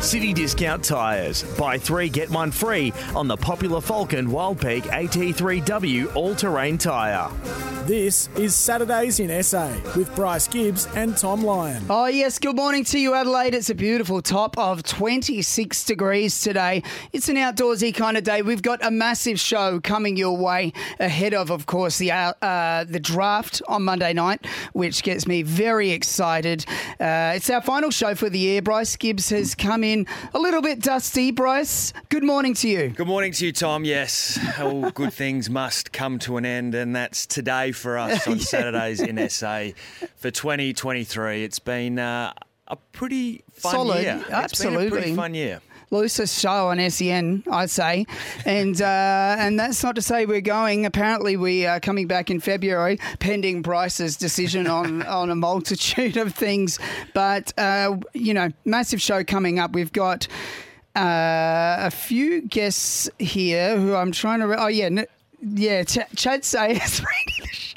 City Discount Tyres. Buy three, get one free on the popular Falken Wildpeak AT3W all terrain tyre. This is Saturdays in SA with Bryce Gibbs and Thom Lion. Oh, yes. Good morning to you, Adelaide. It's a beautiful top of 26 degrees today. It's an outdoorsy kind of day. We've got a massive show coming your way ahead of, of course, the uh, uh, the draft on Monday night, which gets me very excited. Uh, it's our final show for the year. Bryce Gibbs has come in a little bit dusty. Bryce, good morning to you. Good morning to you, Thom. Yes, all good things must come to an end, and that's today for us on. Saturdays in SA for 2023. It's been uh, a pretty fun Solid, year. It's been a absolutely. pretty fun year. loosest show on SEN, I'd say, and uh, and that's not to say we're going. Apparently, we are coming back in February, pending Bryce's decision on on a multitude of things. But uh, you know, massive show coming up. We've got uh, a few guests here who I'm trying to. Re- oh yeah, n- yeah. Ch- Chadd Sayers.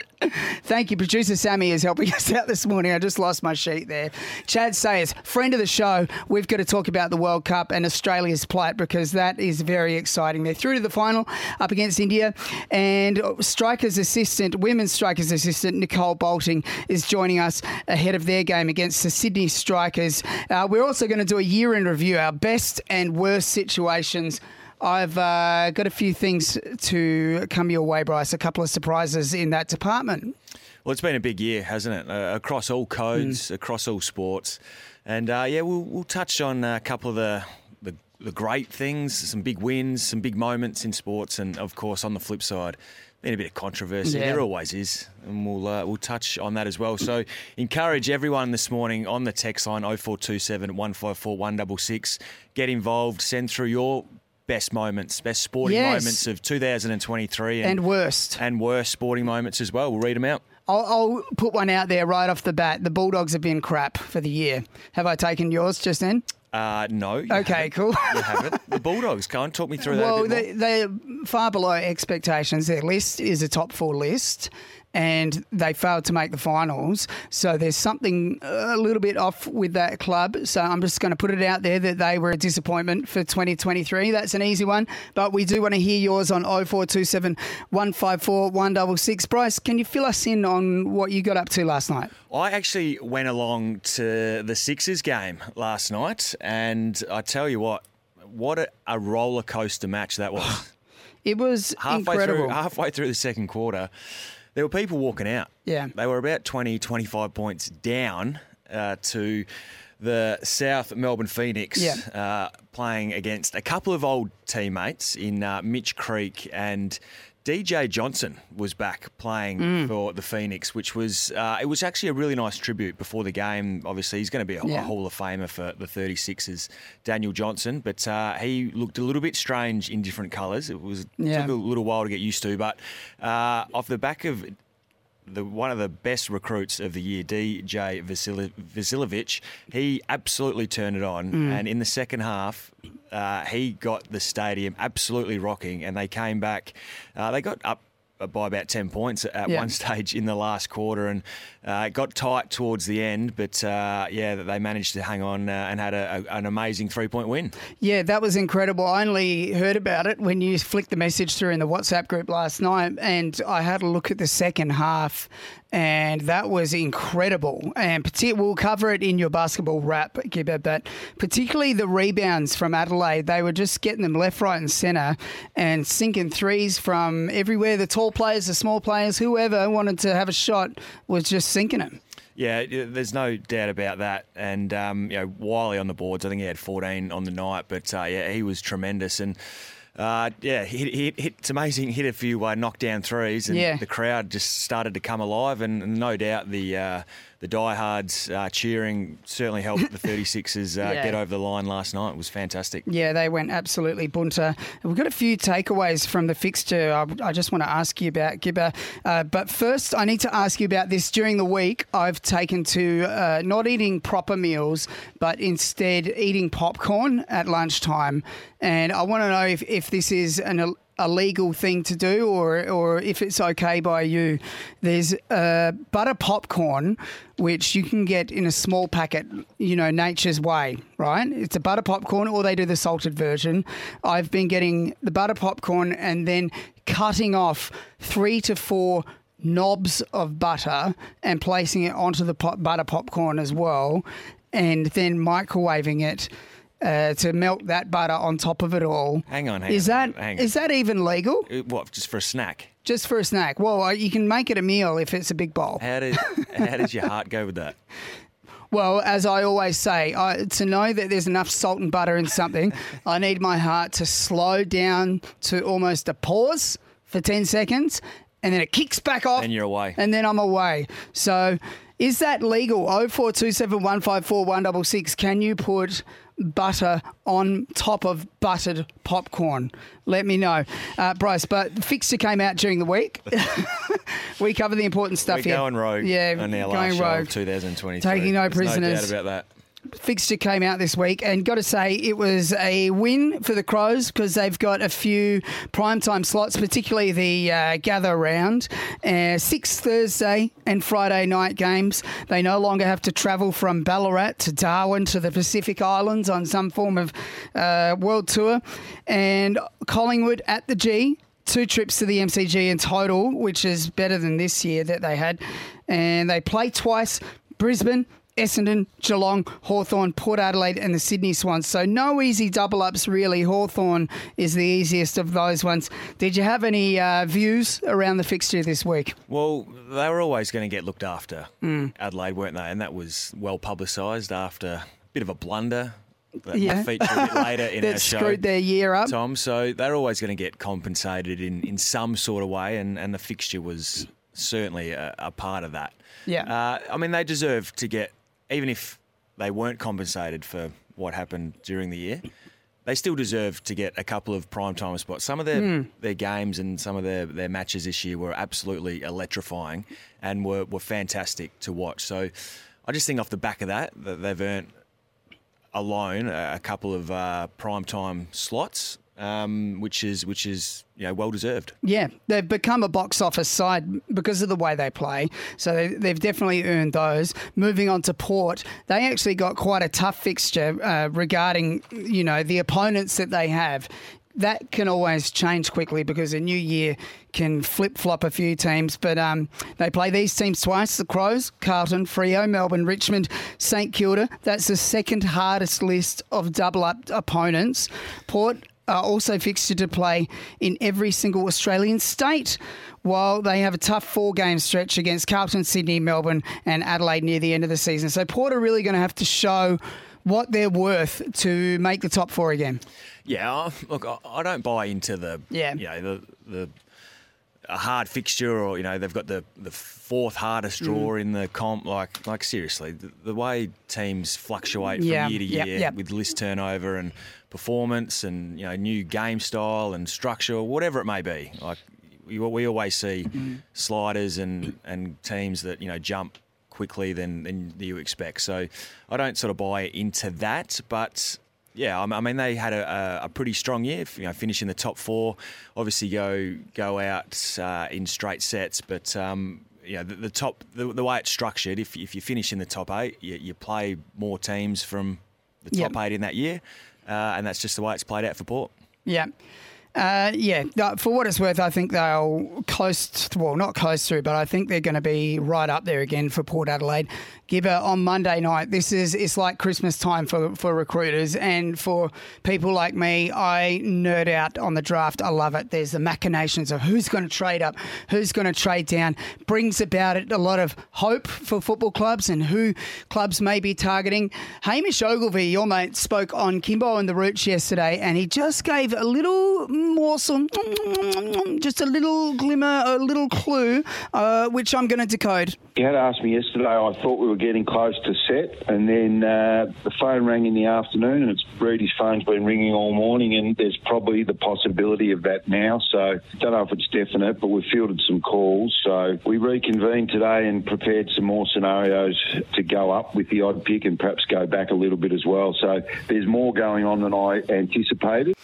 Thank you. Producer Sammy is helping us out this morning. I just lost my sheet there. Chadd Sayers, friend of the show. We've got to talk about the World Cup and Australia's plight because that is very exciting. They're through to the final up against India. And strikers assistant, women's strikers assistant, Nicole Bolton is joining us ahead of their game against the Sydney Strikers. Uh, we're also going to do a year in review, our best and worst situations. I've uh, got a few things to come your way, Bryce. A couple of surprises in that department. Well, it's been a big year, hasn't it? Uh, across all codes, Mm. across all sports, and uh, yeah, we'll, we'll touch on a couple of the, the the great things, some big wins, some big moments in sports, and of course, on the flip side, been a bit of controversy. Yeah. There always is, and we'll uh, we'll touch on that as well. So, encourage everyone this morning on the text line 0427 154 166. Get involved. Send through your best moments, best sporting Yes. moments of 2023, And worst. and worst sporting moments as well. We'll read them out. I'll, I'll put one out there right off the bat. The Bulldogs have been crap for the year. Have I taken yours just then? Uh, no. Okay, haven't. cool. You haven't. The Bulldogs. Go on, talk me through that. Well, they, they're far below expectations. Their list is a top four list, and they failed to make the finals. So there's something a little bit off with that club. So I'm just going to put it out there that they were a disappointment for 2023. That's an easy one. But we do want to hear yours on 0427 154 166. Bryce, can you fill us in on what you got up to last night? I actually went along to the Sixers game last night, and I tell you what, what a, a roller coaster match that was. It was halfway incredible. through, halfway through the second quarter, there were people walking out. Yeah. they were about 20, 25 points down uh, to the South Melbourne Phoenix, Yeah. uh, playing against a couple of old teammates in uh, Mitch Creek and. DJ Johnson was back playing Mm. for the Phoenix, which was uh, it was actually a really nice tribute before the game. Obviously, he's going to be a, Yeah. a Hall of Famer for the 36ers, Daniel Johnson, but uh, he looked a little bit strange in different colours. It was Yeah. took a little while to get used to, but uh, off the back of the one of the best recruits of the year, DJ Vasiljevic, he absolutely turned it on, Mm. and in the second half. Uh, he got the stadium absolutely rocking, and they came back. Uh, they got up by about 10 points at Yeah. one stage in the last quarter and uh, it got tight towards the end, but uh, yeah, they managed to hang on uh, and had a, a, an amazing three point win. Yeah, that was incredible. I only heard about it when you flicked the message through in the WhatsApp group last night, and I had a look at the second half, and that was incredible. And we'll cover it in your basketball wrap, Gibber, but particularly the rebounds from Adelaide, they were just getting them left, right, and centre, and sinking threes from everywhere. The tall players, the small players, whoever wanted to have a shot was just sinking them. Yeah, there's no doubt about that. And um, you know, Wiley on the boards, I think he had 14 on the night, but uh, yeah, he was tremendous. And uh, yeah, he, he, hit, it's amazing. Hit a few uh, knockdown threes, and Yeah. the crowd just started to come alive. And no doubt the uh, the diehards uh, cheering certainly helped the 36ers uh, Yeah. get over the line last night. It was fantastic. Yeah, they went absolutely bunter. We've got a few takeaways from the fixture I, I just want to ask you about, Gibber. Uh, but first, I need to ask you about this. During the week, I've taken to uh, not eating proper meals, but instead eating popcorn at lunchtime. And I want to know if, if this is an a legal thing to do or or if it's okay by you. There's uh, butter popcorn, which you can get in a small packet, you know, Nature's Way, right? It's a butter popcorn, or they do the salted version. I've been getting the butter popcorn and then cutting off three to four knobs of butter and placing it onto the pop- butter popcorn as well, and then microwaving it. Uh, to melt that butter on top of it all. Hang on, hang is on, that hang is on. that even legal? Uh, What, just for a snack? Just for a snack? Well, uh, you can make it a meal if it's a big bowl. How did how does your heart go with that? Well, as I always say, I, to know that there's enough salt and butter in something, I need my heart to slow down to almost a pause for 10 seconds and then it kicks back off. And you're away. And then I'm away. So is that legal? 0427154166. Can you put butter on top of buttered popcorn? Let me know. Uh, Bryce, but fixture came out during the week. we cover the important stuff We're here. going rogue Yeah, on our going last rogue. of 2023. Taking no There's prisoners. No doubt about that. Fixture came out this week, and got to say it was a win for the Crows because they've got a few primetime slots, particularly the uh, gather round, uh, six Thursday and Friday night games. They no longer have to travel from Ballarat to Darwin to the Pacific Islands on some form of uh, world tour, and Collingwood at the G. Two trips to the MCG in total, which is better than this year that they had. And they play twice Brisbane, Essendon, Geelong, Hawthorn, Port Adelaide, and the Sydney Swans. So no easy double ups, really. Hawthorn is the easiest of those ones. Did you have any uh, views around the fixture this week? Well, they were always going to get looked after, Hmm. Adelaide, weren't they? And that was well publicised after a bit of a blunder that Yeah. will feature a bit later in our show. screwed their year up. Thom. So they're always going to get compensated in, in some sort of way, and, and the fixture was certainly a, a part of that. Yeah. Uh, I mean, they deserve to get, even if they weren't compensated for what happened during the year, they still deserve to get a couple of prime time spots. Some of their, Hmm. their games and some of their, their matches this year were absolutely electrifying and were, were fantastic to watch. So I just think off the back of that, that they've earned alone a, a couple of uh, prime time slots, um, which is which is you know well deserved. Yeah, they've become a box office side because of the way they play. So they, they've definitely earned those. Moving on to Port, they actually got quite a tough fixture uh, regarding you know the opponents that they have. That can always change quickly because a new year can flip flop a few teams. But um, they play these teams twice: the Crows, Carlton, Freo, Melbourne, Richmond, St Kilda. That's the second hardest list of double up opponents. Port are also fixed to play in every single Australian state. While they have a tough four game stretch against Carlton, Sydney, Melbourne, and Adelaide near the end of the season. So Port are really going to have to show what they're worth to make the top four again. Yeah, look, I- don't buy into the Yeah. you know the the a hard fixture or you know they've got the the fourth hardest Mm. draw in the comp. Like like seriously, the, the way teams fluctuate from Yeah, year to yep, year yep. with list turnover and performance and you know new game style and structure, whatever it may be. Like we, we always see sliders and and teams that you know jump quickly than than you expect. So I don't sort of buy into that, but. Yeah, I mean they had a, a, pretty strong year. You know, finish in the top four. Obviously, go go out uh, in straight sets, but um, you know the, the top the, the way it's structured. If if you finish in the top eight, you, you play more teams from the Yep. top eight in that year, and that's just the way it's played out for Port. Yeah. Uh, yeah, for what it's worth, I think they'll close, well, not close through, but I think they're going to be right up there again for Port Adelaide. Gibber on Monday night. This is it's like Christmas time for, for recruiters and for people like me. I nerd out on the draft. I love it. There's the machinations of who's going to trade up, who's going to trade down. Brings about it a lot of hope for football clubs and who clubs may be targeting. Hamish Ogilvy, your mate, spoke on Kimbo and the Roots yesterday, and he just gave a little morsel, just a little glimmer, a little clue, uh, which I'm going to decode. He had asked me yesterday. I thought we were getting close to set, and then uh, the phone rang in the afternoon, and it's Rudy's phone's been ringing all morning, and there's probably the possibility of that now. So don't know if it's definite, but we've fielded some calls. So we reconvened today and prepared some more scenarios to go up with the odd pick and perhaps go back a little bit as well. So there's more going on than I anticipated.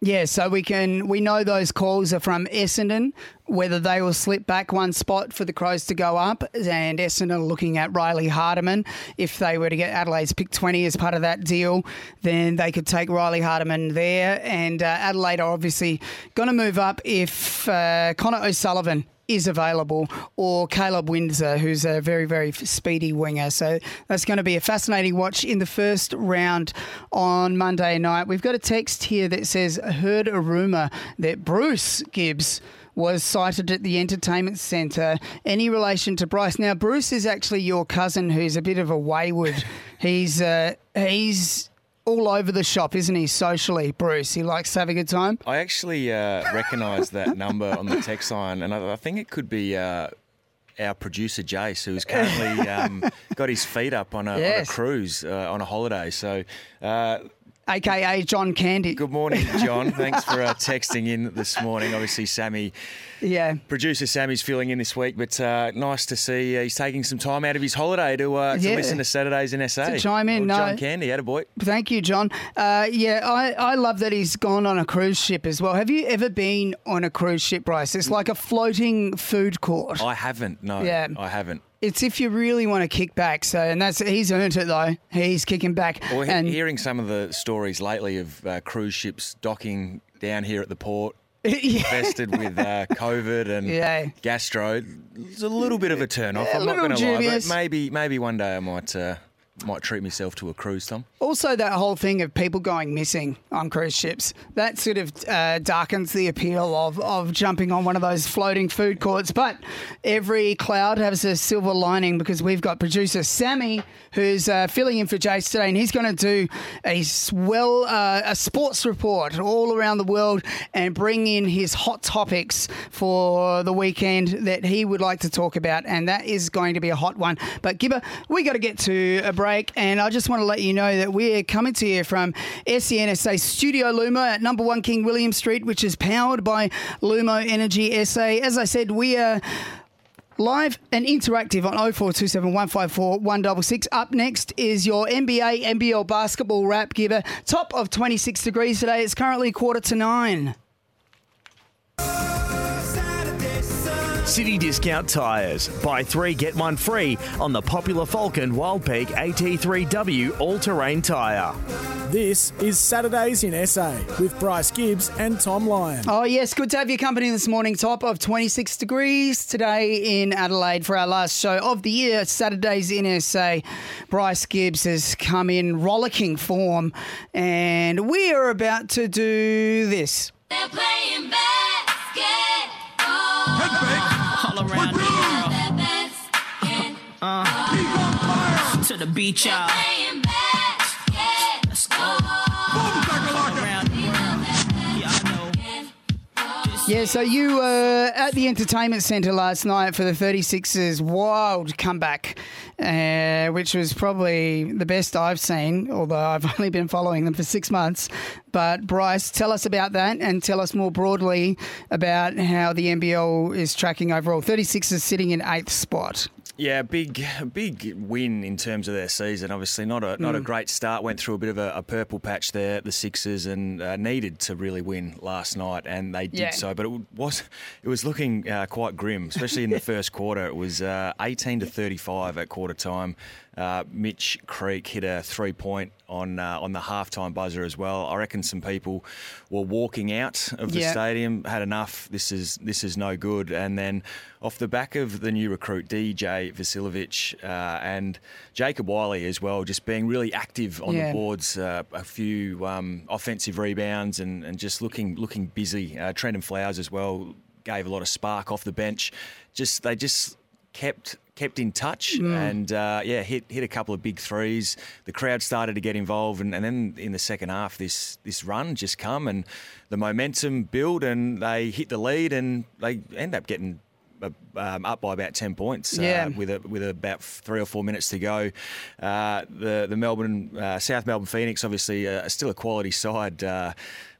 Yeah, so we can we know those calls are from Essendon, whether they will slip back one spot for the Crows to go up, and Essendon are looking at Riley Hardiman. If they were to get Adelaide's pick twenty as part of that deal, then they could take Riley Hardiman there, and uh, Adelaide are obviously going to move up if uh, Connor O'Sullivan is available, or Caleb Windsor, who's a very, very speedy winger. So that's going to be a fascinating watch in the first round on Monday night. We've got a text here that says, heard a rumour that Bruce Gibbs was sighted at the entertainment centre. Any relation to Bryce? Now, Bruce is actually your cousin, who's a bit of a wayward. he's uh, he's all over the shop, isn't he? Socially, Bruce. He likes to have a good time. I actually uh, recognise that number on the text line, and I, I think it could be. Uh, our producer Jace, who's currently um, got his feet up on a, yes. on a cruise uh, on a holiday. So uh, aka John Candy. Good morning, John. Thanks for uh, texting in this morning. Obviously, Sammy, yeah, producer Sammy's filling in this week, but uh, nice to see uh, he's taking some time out of his holiday to, uh, to yeah. listen to Saturdays in SA. To chime in, no. John Candy, had a boy. Thank you, John. Uh, yeah, I, I love that he's gone on a cruise ship as well. Have you ever been on a cruise ship, Bryce? It's like a floating food court. I haven't. No, yeah. I haven't it's if you really want to kick back. So, and that's he's earned it though. He's kicking back. Well, and hearing some of the stories lately of uh, cruise ships docking down here at the port. yeah. Infested with uh, COVID and yeah. gastro, it's a little bit of a turn off. Yeah, I'm not going to lie, but maybe maybe one day I might uh, might treat myself to a cruise, Thom. Also, that whole thing of people going missing on cruise ships that sort of uh, darkens the appeal of, of jumping on one of those floating food courts. But every cloud has a silver lining because we've got producer Sammy who's uh, filling in for Jace today, and he's going to do a well uh, a sports report all around the world and bring in his hot topics for the weekend that he would like to talk about, and that is going to be a hot one. But Gibber, we got to get to a break break, and I just want to let you know that we're coming to you from SENSA Studio Lumo at number one King William Street, which is powered by Lumo Energy SA. As I said, we are live and interactive on 0427 154 166. Up next is your NBA NBL basketball wrap Gibber. Top of 26 degrees today. It's currently quarter to nine. City Discount Tyres. Buy three, get one free on the popular Falken Wildpeak AT3W all terrain tyre. This is Saturdays in SA with Bryce Gibbs and Thom Lion. Oh, yes, good to have your company this morning. Top of 26 degrees today in Adelaide for our last show of the year, Saturdays in SA. Bryce Gibbs has come in rollicking form, and we are about to do this. They're playing basket all around the world. Uh, to the beach, y'all. Let's go. Yeah, so you were at the entertainment centre last night for the 36ers' wild comeback, uh, which was probably the best I've seen, although I've only been following them for six months. But Bryce, tell us about that and tell us more broadly about how the NBL is tracking overall. 36ers sitting in eighth spot. Yeah, big big win in terms of their season. Obviously, not a not mm. a great start. Went through a bit of a, a purple patch there, the Sixers, and uh, needed to really win last night, and they did yeah. so. But it was it was looking uh, quite grim, especially in the first quarter. It was uh, 18 to 35 at quarter time. Uh, Mitch Creek hit a three point on uh, on the halftime buzzer as well. I reckon some people were walking out of the stadium, had enough. This is this is no good. And then off the back of the new recruit DJ Vasiljevic uh, and Jacob Wiley as well, just being really active on yeah. the boards, uh, a few um, offensive rebounds and, and just looking looking busy. Uh, Trendon Flowers as well gave a lot of spark off the bench. Just they just kept kept in touch mm. and uh, yeah hit hit a couple of big threes. The crowd started to get involved, and, and then in the second half, this this run just come and the momentum build, and they hit the lead, and they end up getting uh, um, up by about ten points. Uh, yeah. with a, with about three or four minutes to go. Uh, the the Melbourne uh, South Melbourne Phoenix obviously uh, still a quality side uh,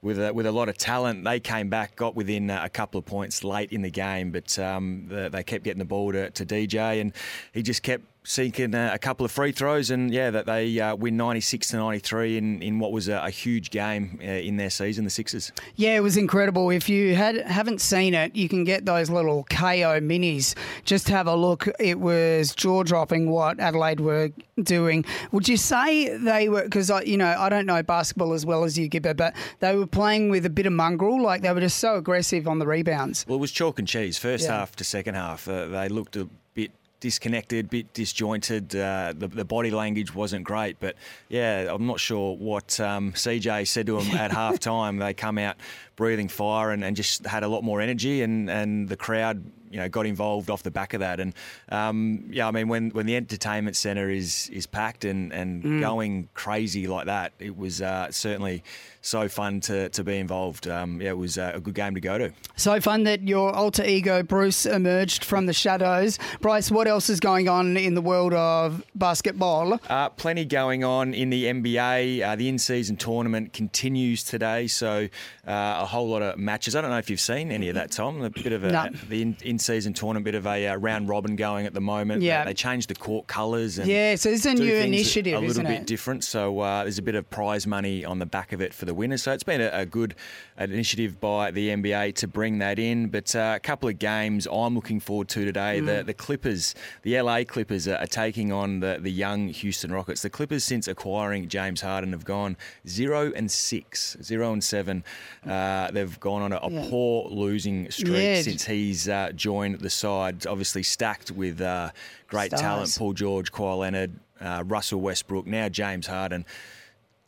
with a, with a lot of talent. They came back, got within a couple of points late in the game, but um, the, they kept getting the ball to, to DJ, and he just kept seeking a, couple of free throws, and yeah, that they uh, win 96 to 93 in, in what was a, a huge game uh, in their season, the Sixers. Yeah, it was incredible. If you had haven't seen it, you can get those little KO minis. Just have a look. It was jaw dropping what Adelaide were doing. Would you say they were? Because you know I don't know basketball as well as you, Gibber, but they were playing with a bit of mongrel. Like they were just so aggressive on the rebounds. Well, it was chalk and cheese. First Yeah. half to second half, uh, they looked a bit disconnected, bit disjointed. Uh, the, the body language wasn't great, but yeah, I'm not sure what um, CJ said to them at half time. They come out breathing fire and, and just had a lot more energy, and, and the crowd. You know, got involved off the back of that, and um, yeah, I mean, when, when the entertainment centre is is packed and, and going crazy like that, it was uh, certainly so fun to, to be involved. Um, yeah, it was uh, a good game to go to. So fun that your alter ego Bruce emerged from the shadows. Bryce, what else is going on in the world of basketball? Uh, plenty going on in the NBA. Uh, the in-season tournament continues today, so uh, a whole lot of matches. I don't know if you've seen any of that, Thom. A bit of a, No. the in, in-season tournament, bit of a uh, round robin going at the moment. Yeah. they changed the court colours. And Yeah, so this is a new initiative, a little bit it? different. So uh, there's a bit of prize money on the back of it for the winners. So it's been a, a good initiative by the NBA to bring that in. But uh, a couple of games I'm looking forward to today. Mm. The the Clippers, the LA Clippers, are, are taking on the the young Houston Rockets. The Clippers, since acquiring James Harden, have gone zero and six, zero and seven. Uh, they've gone on a, a Yeah. poor losing streak Yeah. since he's uh, joined the side. Obviously stacked with uh, great Stars. talent, Paul George, Kawhi Leonard, uh, Russell Westbrook, now James Harden.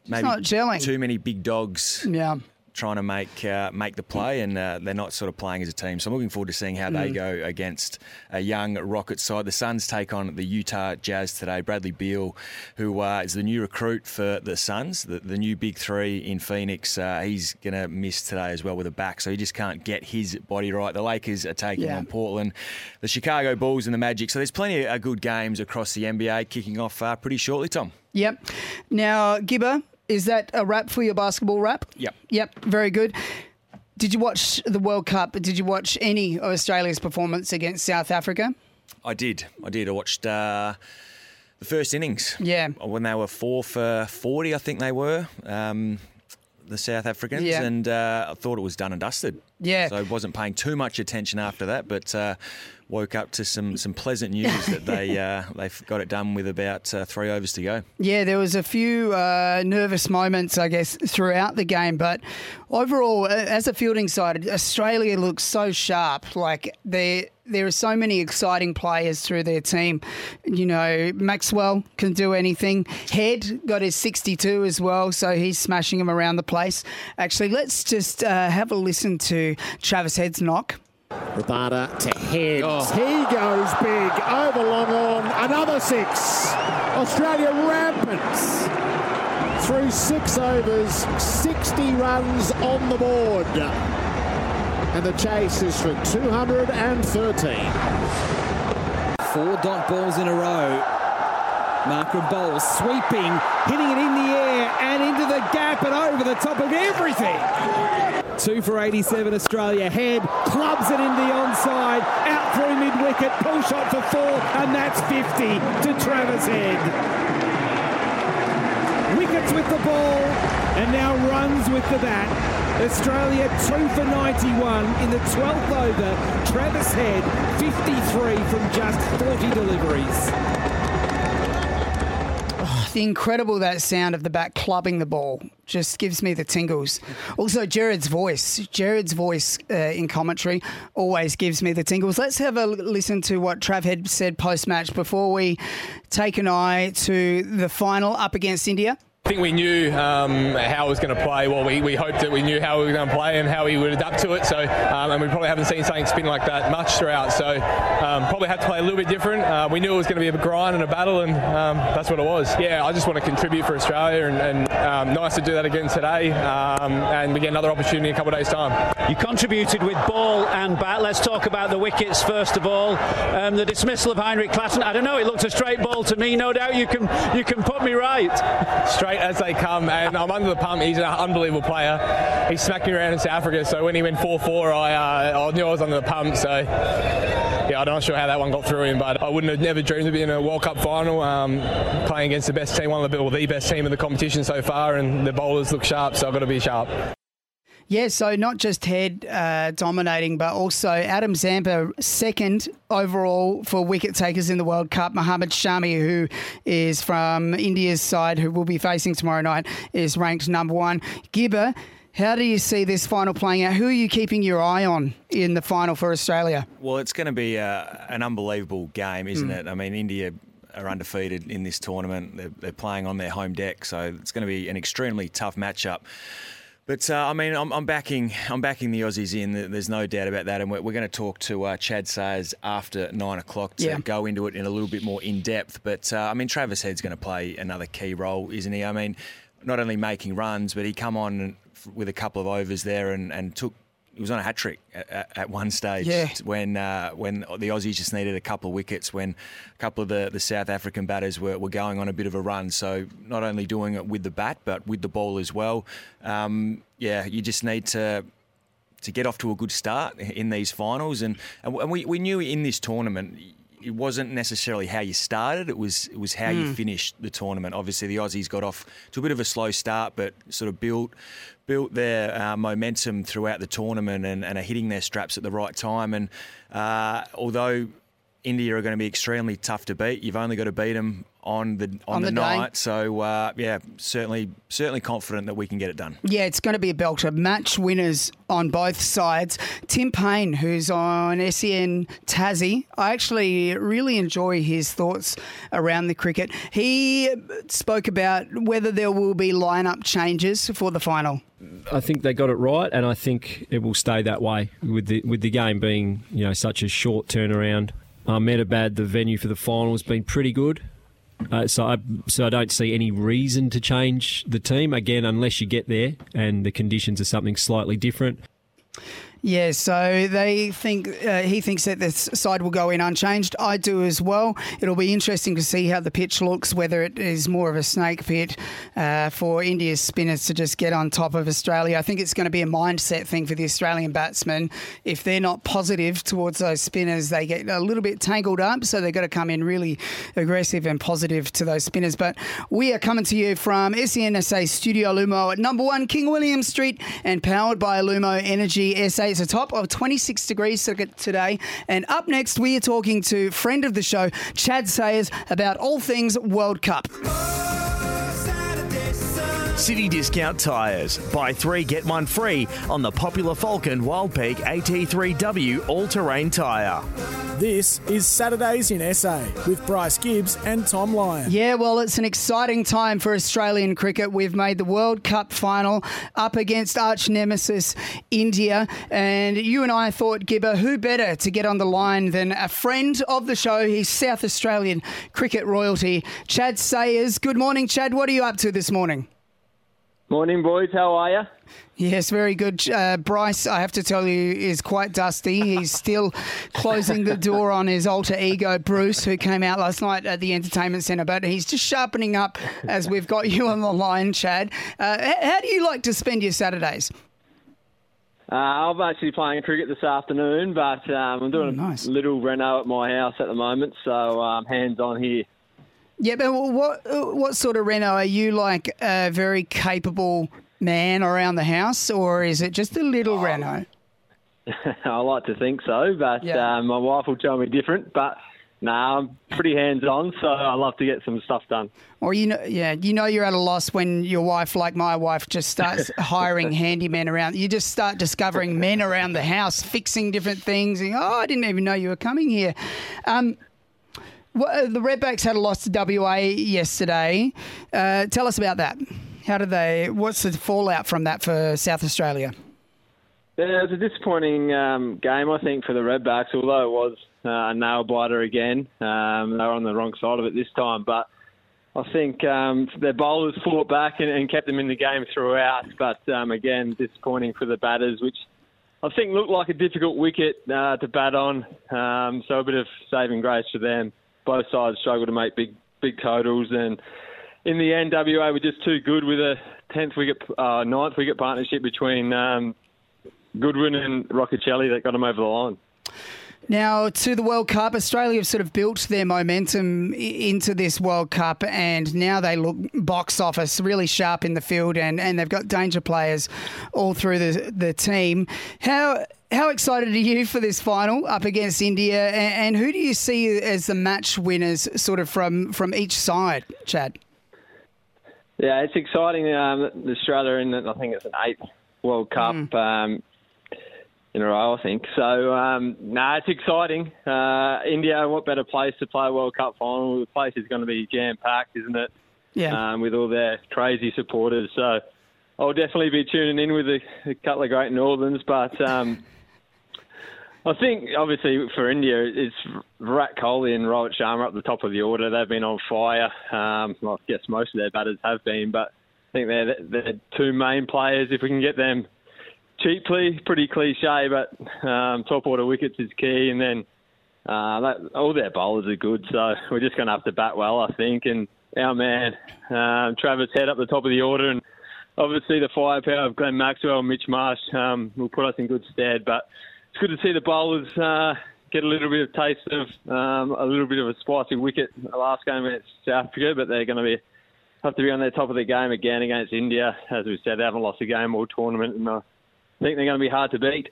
Maybe not gelling. too many big dogs Yeah. Trying to make uh, make the play, and uh, they're not sort of playing as a team. So I'm looking forward to seeing how Mm. they go against a young Rocket side. The Suns take on the Utah Jazz today. Bradley Beal, who uh, is the new recruit for the Suns, the, the new big three in Phoenix, uh, he's going to miss today as well with a back, so he just can't get his body right. The Lakers are taking Yeah. on Portland, the Chicago Bulls, and the Magic. So there's plenty of good games across the NBA kicking off uh, pretty shortly, Thom. Yep. Now, Gibber, is that a wrap for your basketball wrap? Yep. Yep. Very good. Did you watch the World Cup? Did you watch any of Australia's performance against South Africa? I did. I did. I watched uh, the first innings. Yeah. When they were four for 40, I think they were, um, the South Africans. Yeah. And uh, I thought it was done and dusted. Yeah. So I wasn't paying too much attention after that, but uh, woke up to some, some pleasant news that they, uh, they've got it done with about uh, three overs to go. Yeah, there was a few uh, nervous moments, I guess, throughout the game, but overall, as a fielding side, Australia looks so sharp. Like there, there are so many exciting players through their team. You know, Maxwell can do anything. Head got his 62 as well, so he's smashing them around the place. Actually, let's just uh, have a listen to Travis Head's knock. Rabada to heads. Oh. He goes big over long on. Another six. Australia rampant. Through six overs, 60 runs on the board. And the chase is for 213. Four dot balls in a row. Markram bowls sweeping, hitting it in the air and into the gap and over the top of everything. Two for 87 Australia. Head clubs it in the onside, out through mid wicket, pull shot for four, and that's 50 to Travis Head. Wickets with the ball and now runs with the bat. Australia 2 for 91 in the 12th over. Travis Head 53 from just 40 deliveries. Incredible that sound of the bat clubbing the ball just gives me the tingles. Also, Jared's voice, Jared's voice uh, in commentary always gives me the tingles. Let's have a listen to what Trav had said post match before we take an eye to the final up against India. I think we knew um, how it was going to play. Well, we, we hoped that we knew how we were going to play and how we would adapt to it. So, um, and we probably haven't seen something spin like that much throughout. So, um, probably had to play a little bit different. Uh, we knew it was going to be a grind and a battle, and um, that's what it was. Yeah, I just want to contribute for Australia, and, and um, nice to do that again today. Um, and we get another opportunity in a couple of days' time. You contributed with ball and bat. Let's talk about the wickets first of all. Um, the dismissal of Heinrich Klaasen. I don't know. It looked a straight ball to me. No doubt you can you can put me right. straight as they come, and I'm under the pump. He's an unbelievable player. He smacked me around in South Africa, so when he went 4-4, I, uh, I knew I was under the pump. So yeah, I'm not sure how that one got through him, but I wouldn't have never dreamed of being in a World Cup final, um, playing against the best team, one of the, well, the best team in the competition so far, and the bowlers look sharp, so I've got to be sharp. Yeah, so not just head uh, dominating, but also Adam Zampa second overall for wicket takers in the World Cup. Mohammad Shami, who is from India's side, who will be facing tomorrow night, is ranked number one. Gibber, how do you see this final playing out? Who are you keeping your eye on in the final for Australia? Well, it's going to be uh, an unbelievable game, isn't mm. it? I mean, India are undefeated in this tournament. They're, they're playing on their home deck, so it's going to be an extremely tough matchup. But uh, I mean, I'm, I'm, backing I'm backing the Aussies in. There's no doubt about that, and we're, we're going to talk to uh, Chadd Sayers after nine o'clock to yeah. go into it in a little bit more in depth. But uh, I mean, Travis Head's going to play another key role, isn't he? I mean, not only making runs, but he come on with a couple of overs there and, and took he was on a hat trick at, at, one stage yeah. when uh, when the Aussies just needed a couple of wickets when a couple of the, the South African batters were, were going on a bit of a run. So not only doing it with the bat but with the ball as well. Um, yeah, you just need to to get off to a good start in these finals and and we, we knew in this tournament it wasn't necessarily how you started; it was it was how mm. you hmm. finished the tournament. Obviously, the Aussies got off to a bit of a slow start, but sort of built built their uh, momentum throughout the tournament and, and, are hitting their straps at the right time. And uh, although India are going to be extremely tough to beat, you've only got to beat them on the on, on the, the night. So uh, yeah, certainly certainly confident that we can get it done. Yeah, it's going to be a belter. Match winners on both sides. Tim Paine, who's on SEN Tassie, I actually really enjoy his thoughts around the cricket. He spoke about whether there will be lineup changes for the final. I think they got it right, and I think it will stay that way with the with the game being you know such a short turnaround. Ahmedabad, the venue for the final, has been pretty good. Uh, so, I, so I don't see any reason to change the team again, unless you get there and the conditions are something slightly different. Yeah, so they think uh, he thinks that this side will go in unchanged. I do as well. It'll be interesting to see how the pitch looks, whether it is more of a snake pit uh, for India's spinners to just get on top of Australia. I think it's going to be a mindset thing for the Australian batsmen. If they're not positive towards those spinners, they get a little bit tangled up. So they've got to come in really aggressive and positive to those spinners. But we are coming to you from SENSA Studio Lumo at number one King William Street and powered by Lumo Energy SA. It's a top of 26 degrees today. And up next, we are talking to friend of the show, Chadd Sayers, about all things World Cup. City Discount Tyres. Buy three, get one free on the popular Falken Wildpeak AT3W all terrain tyre. This is Saturdays in SA with Bryce Gibbs and Thom Lion. Yeah, well, it's an exciting time for Australian cricket. We've made the World Cup final up against arch nemesis India. And you and I thought, Gibber, who better to get on the line than a friend of the show? He's South Australian cricket royalty, Chadd Sayers. Good morning, Chadd. What are you up to this morning? Morning, boys. How are you? Yes, very good. Uh, Bryce, I have to tell you, is quite dusty. He's still closing the door on his alter ego, Bruce, who came out last night at the entertainment centre. But he's just sharpening up as we've got you on the line, Chadd. Uh, how do you like to spend your Saturdays? Uh, I'm actually playing cricket this afternoon, but um, I'm doing oh, nice. a little reno at my house at the moment, so um, hands on here. Yeah, but what what sort of reno are you like? A very capable man around the house, or is it just a little oh. reno? I like to think so, but yeah. um, my wife will tell me different. But no, nah, I'm pretty hands on, so I love to get some stuff done. Or you know, yeah, you know you're at a loss when your wife, like my wife, just starts hiring handymen around. You just start discovering men around the house fixing different things. And, oh, I didn't even know you were coming here. Um, well, uh, the Redbacks had a loss to WA yesterday. Uh, tell us about that. How did they? What's the fallout from that for South Australia? Yeah, it was a disappointing um, game, I think, for the Redbacks. Although it was uh, a nail biter again, um, they were on the wrong side of it this time. But I think um, their bowlers fought back and, and, kept them in the game throughout. But um, again, disappointing for the batters, which I think looked like a difficult wicket uh, to bat on. Um, so a bit of saving grace for them both sides struggled to make big big totals, and in the end, WA were just too good with a tenth wicket, uh, ninth wicket partnership between um, Goodwin and Rocchiccioli that got them over the line. Now, to the World Cup, Australia have sort of built their momentum into this World Cup, and now they look box office really sharp in the field, and, and they've got danger players all through the, the team. How how excited are you for this final up against India, and, and who do you see as the match winners, sort of from from each side, Chadd? Yeah, it's exciting. Um, Australia in, I think it's an eighth World Cup. Mm. Um, in a row, I think. So, um, no, nah, it's exciting. Uh, India, what better place to play a World Cup final? The place is going to be jam packed, isn't it? Yeah. Um, with all their crazy supporters. So, I'll definitely be tuning in with a, a couple of great Northerns. But um, I think, obviously, for India, it's Virat Kohli and Rohit Sharma up the top of the order. They've been on fire. Um, well, I guess most of their batters have been, but I think they're the two main players. If we can get them cheaply, pretty cliche, but um, top order wickets is key. And then uh, that, all their bowlers are good, so we're just going to have to bat well, I think. And our man, um, Travis Head up the top of the order, and obviously the firepower of Glenn Maxwell and Mitch Marsh um, will put us in good stead. But it's good to see the bowlers uh, get a little bit of taste of um, a little bit of a spicy wicket last game against South Africa, but they're going to be have to be on their top of the game again against India. As we said, they haven't lost a game all tournament, and I think they're going to be hard to beat.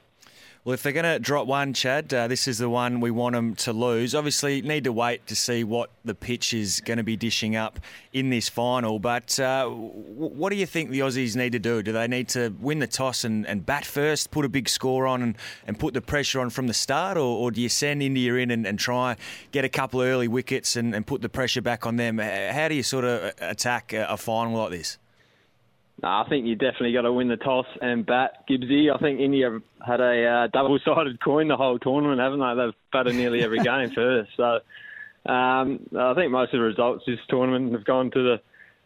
Well, if they're going to drop one, Chadd, uh, this is the one we want them to lose. Obviously, need to wait to see what the pitch is going to be dishing up in this final. But uh, what do you think the Aussies need to do? Do they need to win the toss and, and bat first, put a big score on, and, and put the pressure on from the start, or, or do you send India in and, and try get a couple of early wickets and, and put the pressure back on them? How do you sort of attack a, a final like this? No, I think you definitely got to win the toss and bat, Gibbsy. I think India had a uh, double-sided coin the whole tournament, haven't they? They've batted nearly every game first. So um, I think most of the results this tournament have gone to the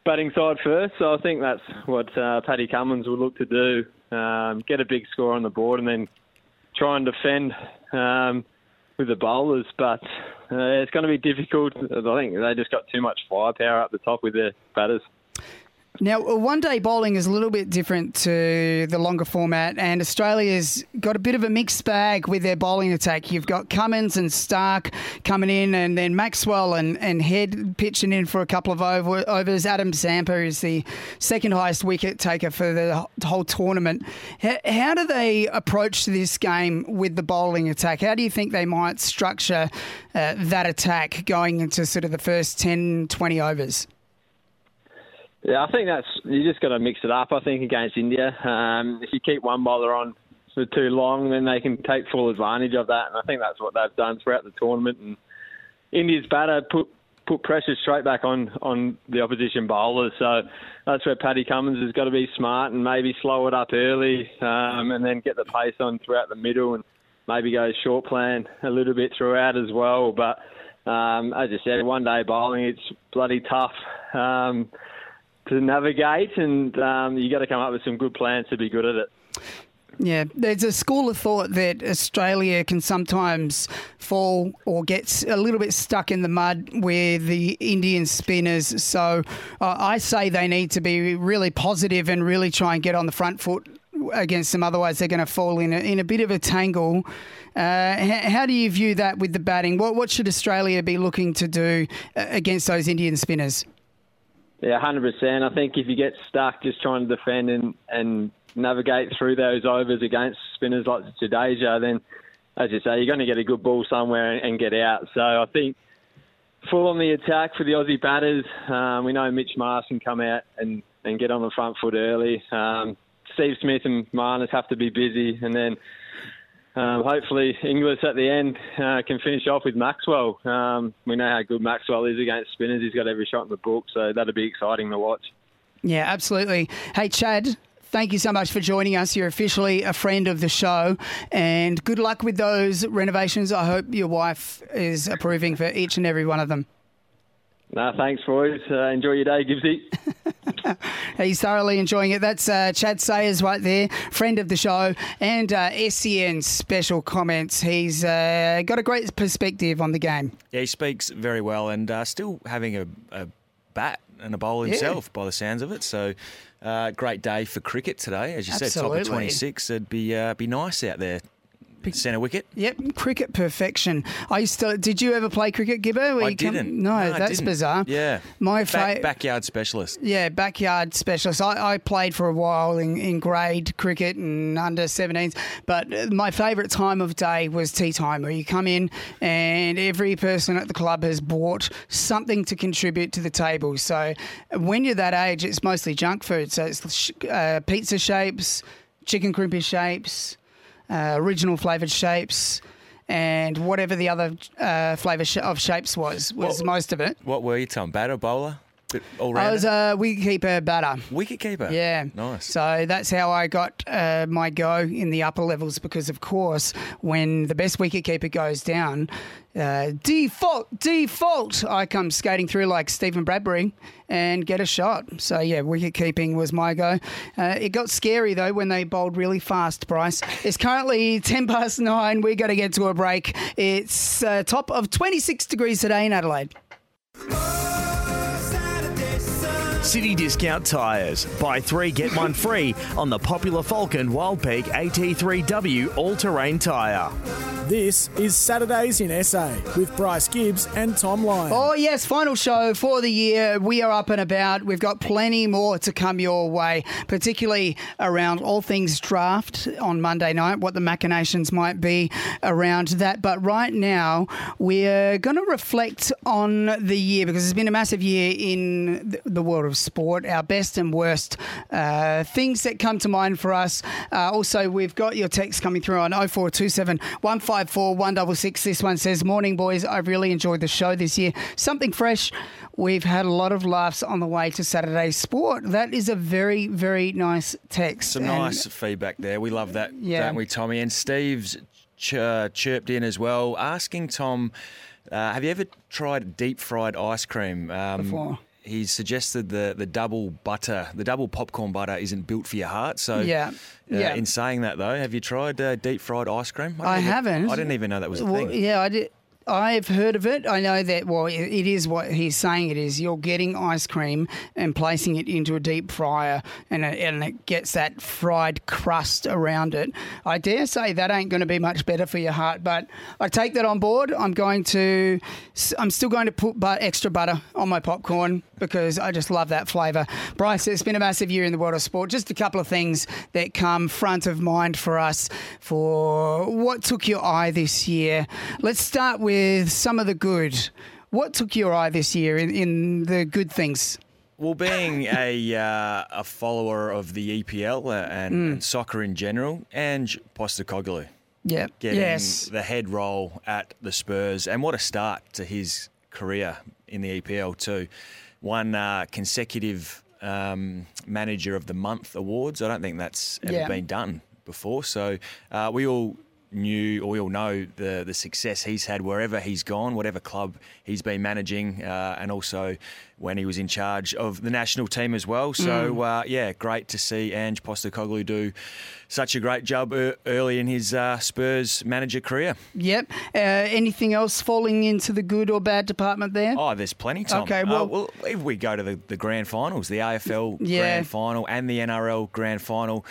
batting side first. So I think that's what uh, Paddy Cummins would look to do: um, get a big score on the board and then try and defend um, with the bowlers. But uh, it's going to be difficult. I think they just got too much firepower up the top with their batters. Now, one day bowling is a little bit different to the longer format, and Australia's got a bit of a mixed bag with their bowling attack. You've got Cummins and Stark coming in, and then Maxwell and, and Head pitching in for a couple of over, overs. Adam Zampa is the second highest wicket taker for the whole tournament. How, how do they approach this game with the bowling attack? How do you think they might structure uh, that attack going into sort of the first 10, 20 overs? Yeah, I think that's you just got to mix it up. I think against India, um, if you keep one bowler on for too long, then they can take full advantage of that, and I think that's what they've done throughout the tournament. And India's batter put put pressure straight back on on the opposition bowlers. So that's where Paddy Cummins has got to be smart and maybe slow it up early, um, and then get the pace on throughout the middle, and maybe go short plan a little bit throughout as well. But um, as I said, one day bowling, it's bloody tough. Um, to navigate, and um, you got to come up with some good plans to be good at it. Yeah, there's a school of thought that Australia can sometimes fall or get a little bit stuck in the mud with the Indian spinners. So uh, I say they need to be really positive and really try and get on the front foot against them. Otherwise, they're going to fall in a, in a bit of a tangle. Uh, how, how, do you view that with the batting? What, what should Australia be looking to do uh, against those Indian spinners? Yeah, hundred percent. I think if you get stuck just trying to defend and, and navigate through those overs against spinners like Jadeja, then as you say, you're going to get a good ball somewhere and get out. So I think full on the attack for the Aussie batters. Um, we know Mitch Marsh can come out and, and get on the front foot early. Um, Steve Smith and Marnus have to be busy, and then um, hopefully Inglis at the end uh, can finish off with Maxwell. Um, we know how good Maxwell is against spinners. He's got every shot in the book, so that'll be exciting to watch. Yeah, absolutely. Hey, Chadd, thank you so much for joining us. You're officially a friend of the show, and good luck with those renovations. I hope your wife is approving for each and every one of them. No, thanks, boys. Uh, enjoy your day, Gibbsy. He's thoroughly enjoying it. That's uh, Chadd Sayers right there, friend of the show, and uh, SEN special comments. He's uh, got a great perspective on the game. Yeah, he speaks very well and uh, still having a, a, bat and a bowl himself yeah. by the sounds of it. So, uh, great day for cricket today. As you Absolutely. said, top of 26. It'd be, be nice out there centre wicket. Yep, cricket perfection. I used to. Did you ever play cricket, Gibber? Where I didn't. no, I that's bizarre. Yeah. My Back- fa- backyard specialist. Yeah, backyard specialist. I, I played for a while in, in grade cricket and under 17s, but my favourite time of day was tea time, where you come in and every person at the club has bought something to contribute to the table. So when you're that age, it's mostly junk food. So it's sh- uh, pizza shapes, chicken crimpy shapes, uh, original flavoured shapes. And whatever the other uh, flavour sh- of shapes was, was What- most of it. What were you, Thom? Batter, bowler? Bit all I was a wicketkeeper batter. Wicketkeeper? Yeah. Nice. So that's how I got uh, my go in the upper levels because, of course, when the best wicketkeeper goes down, uh, default, default, I come skating through like Steven Bradbury and get a shot. So, yeah, wicket keeping was my go. Uh, it got scary, though, when they bowled really fast, Bryce. It's currently 10 past nine. We're going to get to a break. It's uh, top of 26 degrees today in Adelaide. City Discount Tyres. Buy three, get one free on the popular Falken Wildpeak AT3W all terrain tyre. This is Saturdays in SA with Bryce Gibbs and Thom Lion. Oh, yes, final show for the year. We are up and about. We've got plenty more to come your way, particularly around all things draft on Monday night, what the machinations might be around that. But right now, we're going to reflect on the year because it's been a massive year in the world of sport, our best and worst uh, things that come to mind for us. Uh, also, we've got your text coming through on 0427 154 166. This one says, Morning, boys. I've really enjoyed the show this year. Something fresh. We've had a lot of laughs on the way to Saturday's sport. That is a very, very nice text. Some And- nice feedback there. We love that, Yeah. don't we, Tommy? And Steve's ch- uh, chirped in as well, asking Thom, uh, have you ever tried deep fried ice cream? Um, Before. He suggested the, the double butter, the double popcorn butter isn't built for your heart. So, Yeah. uh, Yeah. in saying that though, have you tried uh, deep fried ice cream? I even- haven't. I didn't even know that was a Well, thing. Yeah, I did. I've heard of it. I know that, well, it is what he's saying it is. You're getting ice cream and placing it into a deep fryer, and it, and it gets that fried crust around it. I dare say that ain't going to be much better for your heart, but I take that on board. I'm going to, I'm still going to put but extra butter on my popcorn because I just love that flavour. Bryce, it's been a massive year in the world of sport. Just a couple of things that come front of mind for us for what took your eye this year. Let's start with some of the good. What took your eye this year in, in the good things? Well, being a uh, a follower of the EPL and, Mm. and soccer in general, Ange Postecoglou, Yeah. getting Yes. the head role at the Spurs, and what a start to his career in the EPL too. One uh, consecutive um, Manager of the Month awards. I don't think that's ever Yeah. been done before. So uh, we all knew, or we all know the the success he's had wherever he's gone, whatever club he's been managing, uh, and also when he was in charge of the national team as well. So Mm. uh, yeah, great to see Ange Postecoglou do such a great job early in his uh, Spurs manager career. Yep. Uh, anything else falling into the good or bad department there? Oh, there's plenty, Thom. Okay, Uh, well- well if we go to the, the grand finals, the AFL Yeah. grand final and the NRL grand final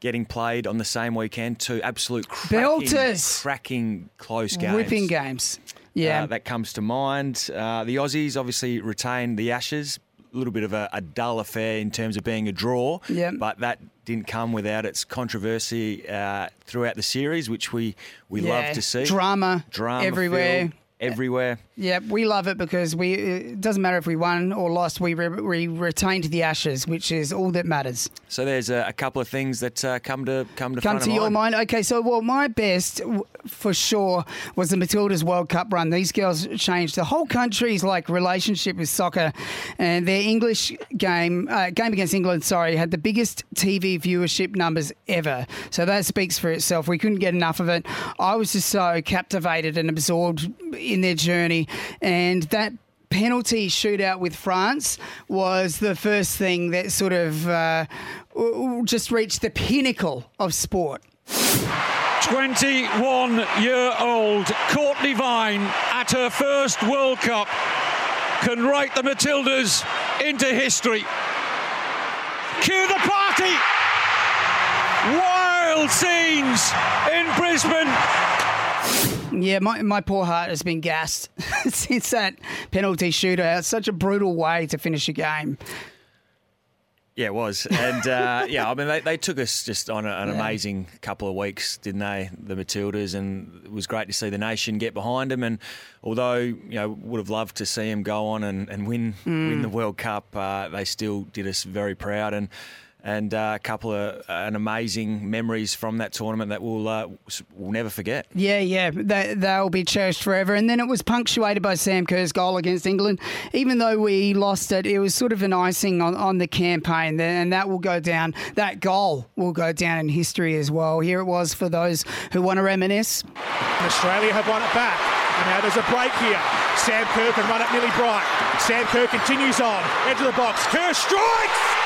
getting played on the same weekend, two absolute cracking, Belters. cracking close games. Whipping games. Yeah. Uh, that comes to mind. Uh, the Aussies obviously retained the Ashes. A little bit of a, a dull affair in terms of being a draw, Yep. but that didn't come without its controversy uh, throughout the series, which we, we Yeah. love to see. Drama Drama everywhere. filled everywhere. Yeah, we love it because we. It doesn't matter if we won or lost. We re- we retained the ashes, which is all that matters. So there's a, a couple of things that uh, come to come to Come front to of your mind. mind. Okay, so well, my best w- for sure was the Matildas World Cup run. These girls changed the whole country's like relationship with soccer, and their English game uh, game against England, sorry, had the biggest TV viewership numbers ever. So that speaks for itself. We couldn't get enough of it. I was just so captivated and absorbed in their journey, and that penalty shootout with France was the first thing that sort of uh, just reached the pinnacle of sport. 21 year old Cortnee Vine at her first World Cup can write the Matildas into history. Cue the party! Wild scenes in Brisbane. Yeah, my, my poor heart has been gassed since that penalty shootout. Such a brutal way to finish a game. Yeah, it was. And uh, yeah, I mean, they, they took us just on a, an Yeah. amazing couple of weeks, didn't they, the Matildas? And it was great to see the nation get behind them. And although, you know, would have loved to see them go on and, and win, win Mm. the World Cup, uh, they still did us very proud. And and uh, a couple of an amazing memories from that tournament that we'll, uh, we'll never forget. Yeah, yeah, they, they'll be cherished forever. And then it was punctuated by Sam Kerr's goal against England. Even though we lost it, it was sort of an icing on, on the campaign. And that will go down, that goal will go down in history as well. Here it was for those who want to reminisce. Australia have won it back. And now there's a break here. Sam Kerr can run it Millie Bright. Sam Kerr continues on. Edge of the box. Kerr strikes!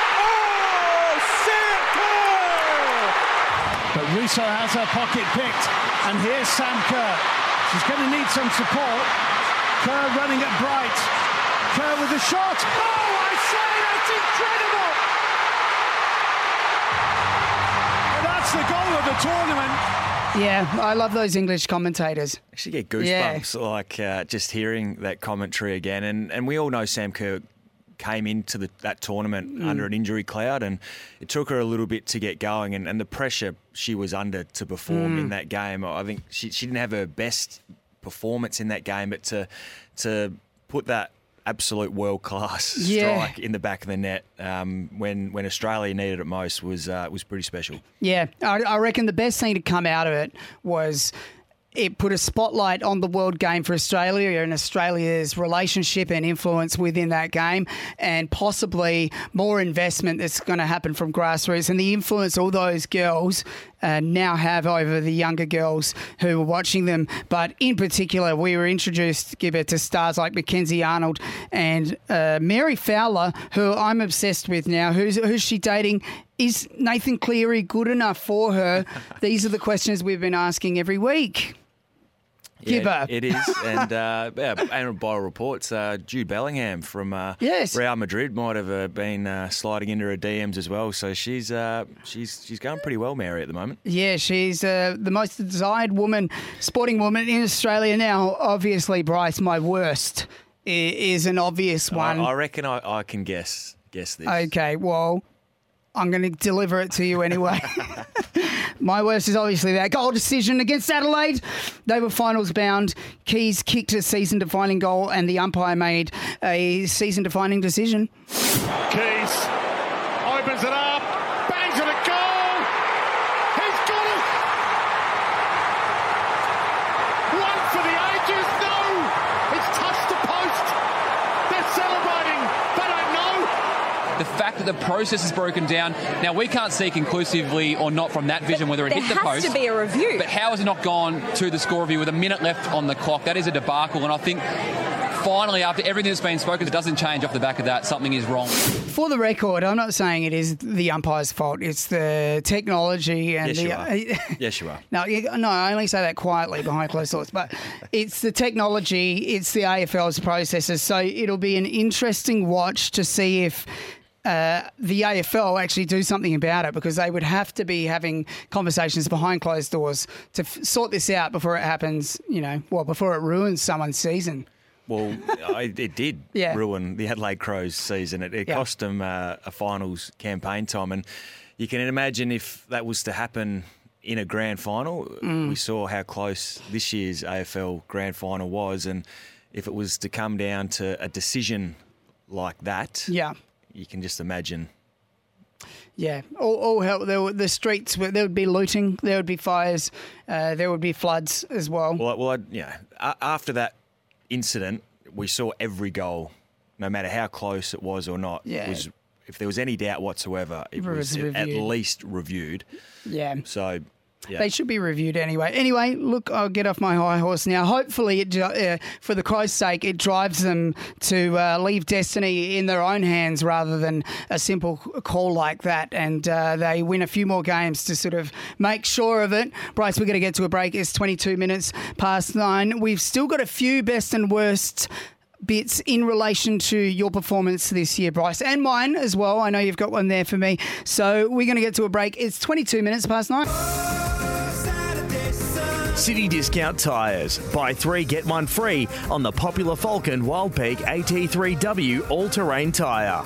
But Russo has her pocket picked. And here's Sam Kerr. She's going to need some support. Kerr running at Bright. Kerr with a shot. Oh, I say, that's incredible! And that's the goal of the tournament. Yeah, I love those English commentators. Actually, get Yeah. goosebumps like uh, just hearing that commentary again. And and we all know Sam Kerr came into the, that tournament Mm. under an injury cloud, and it took her a little bit to get going. And, and the pressure she was under to perform Mm. in that game, I think she she didn't have her best performance in that game, but to to put that absolute world class Yeah. strike in the back of the net um, when when Australia needed it most was uh, was pretty special. Yeah, I, I reckon the best thing to come out of it was it put a spotlight on the world game for Australia and Australia's relationship and influence within that game, and possibly more investment that's going to happen from grassroots and the influence all those girls uh, now have over the younger girls who are watching them. But in particular, we were introduced, Gibber, to stars like Mackenzie Arnold and uh, Mary Fowler, who I'm obsessed with now. Who's who's she dating? Is Nathan Cleary good enough for her? These are the questions we've been asking every week. Gibber. it is. And uh, yeah, and by reports, uh, Jude Bellingham from uh, Yes. Real Madrid might have uh, been uh, sliding into her DMs as well. So she's uh, she's she's going pretty well, Mary, at the moment. Yeah, she's uh, the most desired woman, sporting woman in Australia now. Obviously, Bryce, my worst is an obvious I, one. I reckon I, I can guess guess this. Okay, well, I'm going to deliver it to you anyway. My worst is obviously that goal decision against Adelaide. They were finals bound. Keays kicked a season defining goal, and the umpire made a season defining decision. Keays opens it up, bangs it a goal. He's got it. One for the ages. No, it's touched the post. They're celebrating. They don't know. The fact that the process is broken down. Now we can't see conclusively or not from that vision whether it hit the post. There has post. to be a review. But how has it not gone to the score review with a minute left on the clock? That is a debacle, and I think finally, after everything that's been spoken, it doesn't change off the back of that. Something is wrong. For the record, I'm not saying it is the umpire's fault. It's the technology and Yes, the. you are. yes, you are. No, you- no, I only say that quietly behind closed doors. But it's the technology, it's the AFL's processes. So it'll be an interesting watch to see if. Uh, the AFL actually do something about it because they would have to be having conversations behind closed doors to f- sort this out before it happens. You know, well, before it ruins someone's season. Well, I, it did Yeah. ruin the Adelaide Crows season. It, it Yeah. cost them uh, a finals campaign time, and you can imagine if that was to happen in a grand final. Mm. We saw how close this year's AFL grand final was, and if it was to come down to a decision like that, Yeah. You can just imagine. Yeah, all, all hell. There were, the streets, were- there would be looting, there would be fires, uh, there would be floods as well. Well, well, I, yeah. a- After that incident, we saw every goal, no matter how close it was or not. Yeah. Was if there was any doubt whatsoever, it It was, was at least reviewed. Yeah. So, yeah. They should be reviewed anyway. Anyway, look, I'll get off my high horse now. Hopefully, it, uh, for the Christ's sake, it drives them to uh, leave destiny in their own hands rather than a simple call like that. And uh, they win a few more games to sort of make sure of it. Bryce, we're going to get to a break. It's 22 minutes past nine. We've still got a few best and worst bits in relation to your performance this year, Bryce, and mine as well. I know you've got one there for me. So we're going to get to a break. It's 22 minutes past nine. City Discount Tyres. Buy three, get one free on the popular Falken Wildpeak AT3W all terrain tyre.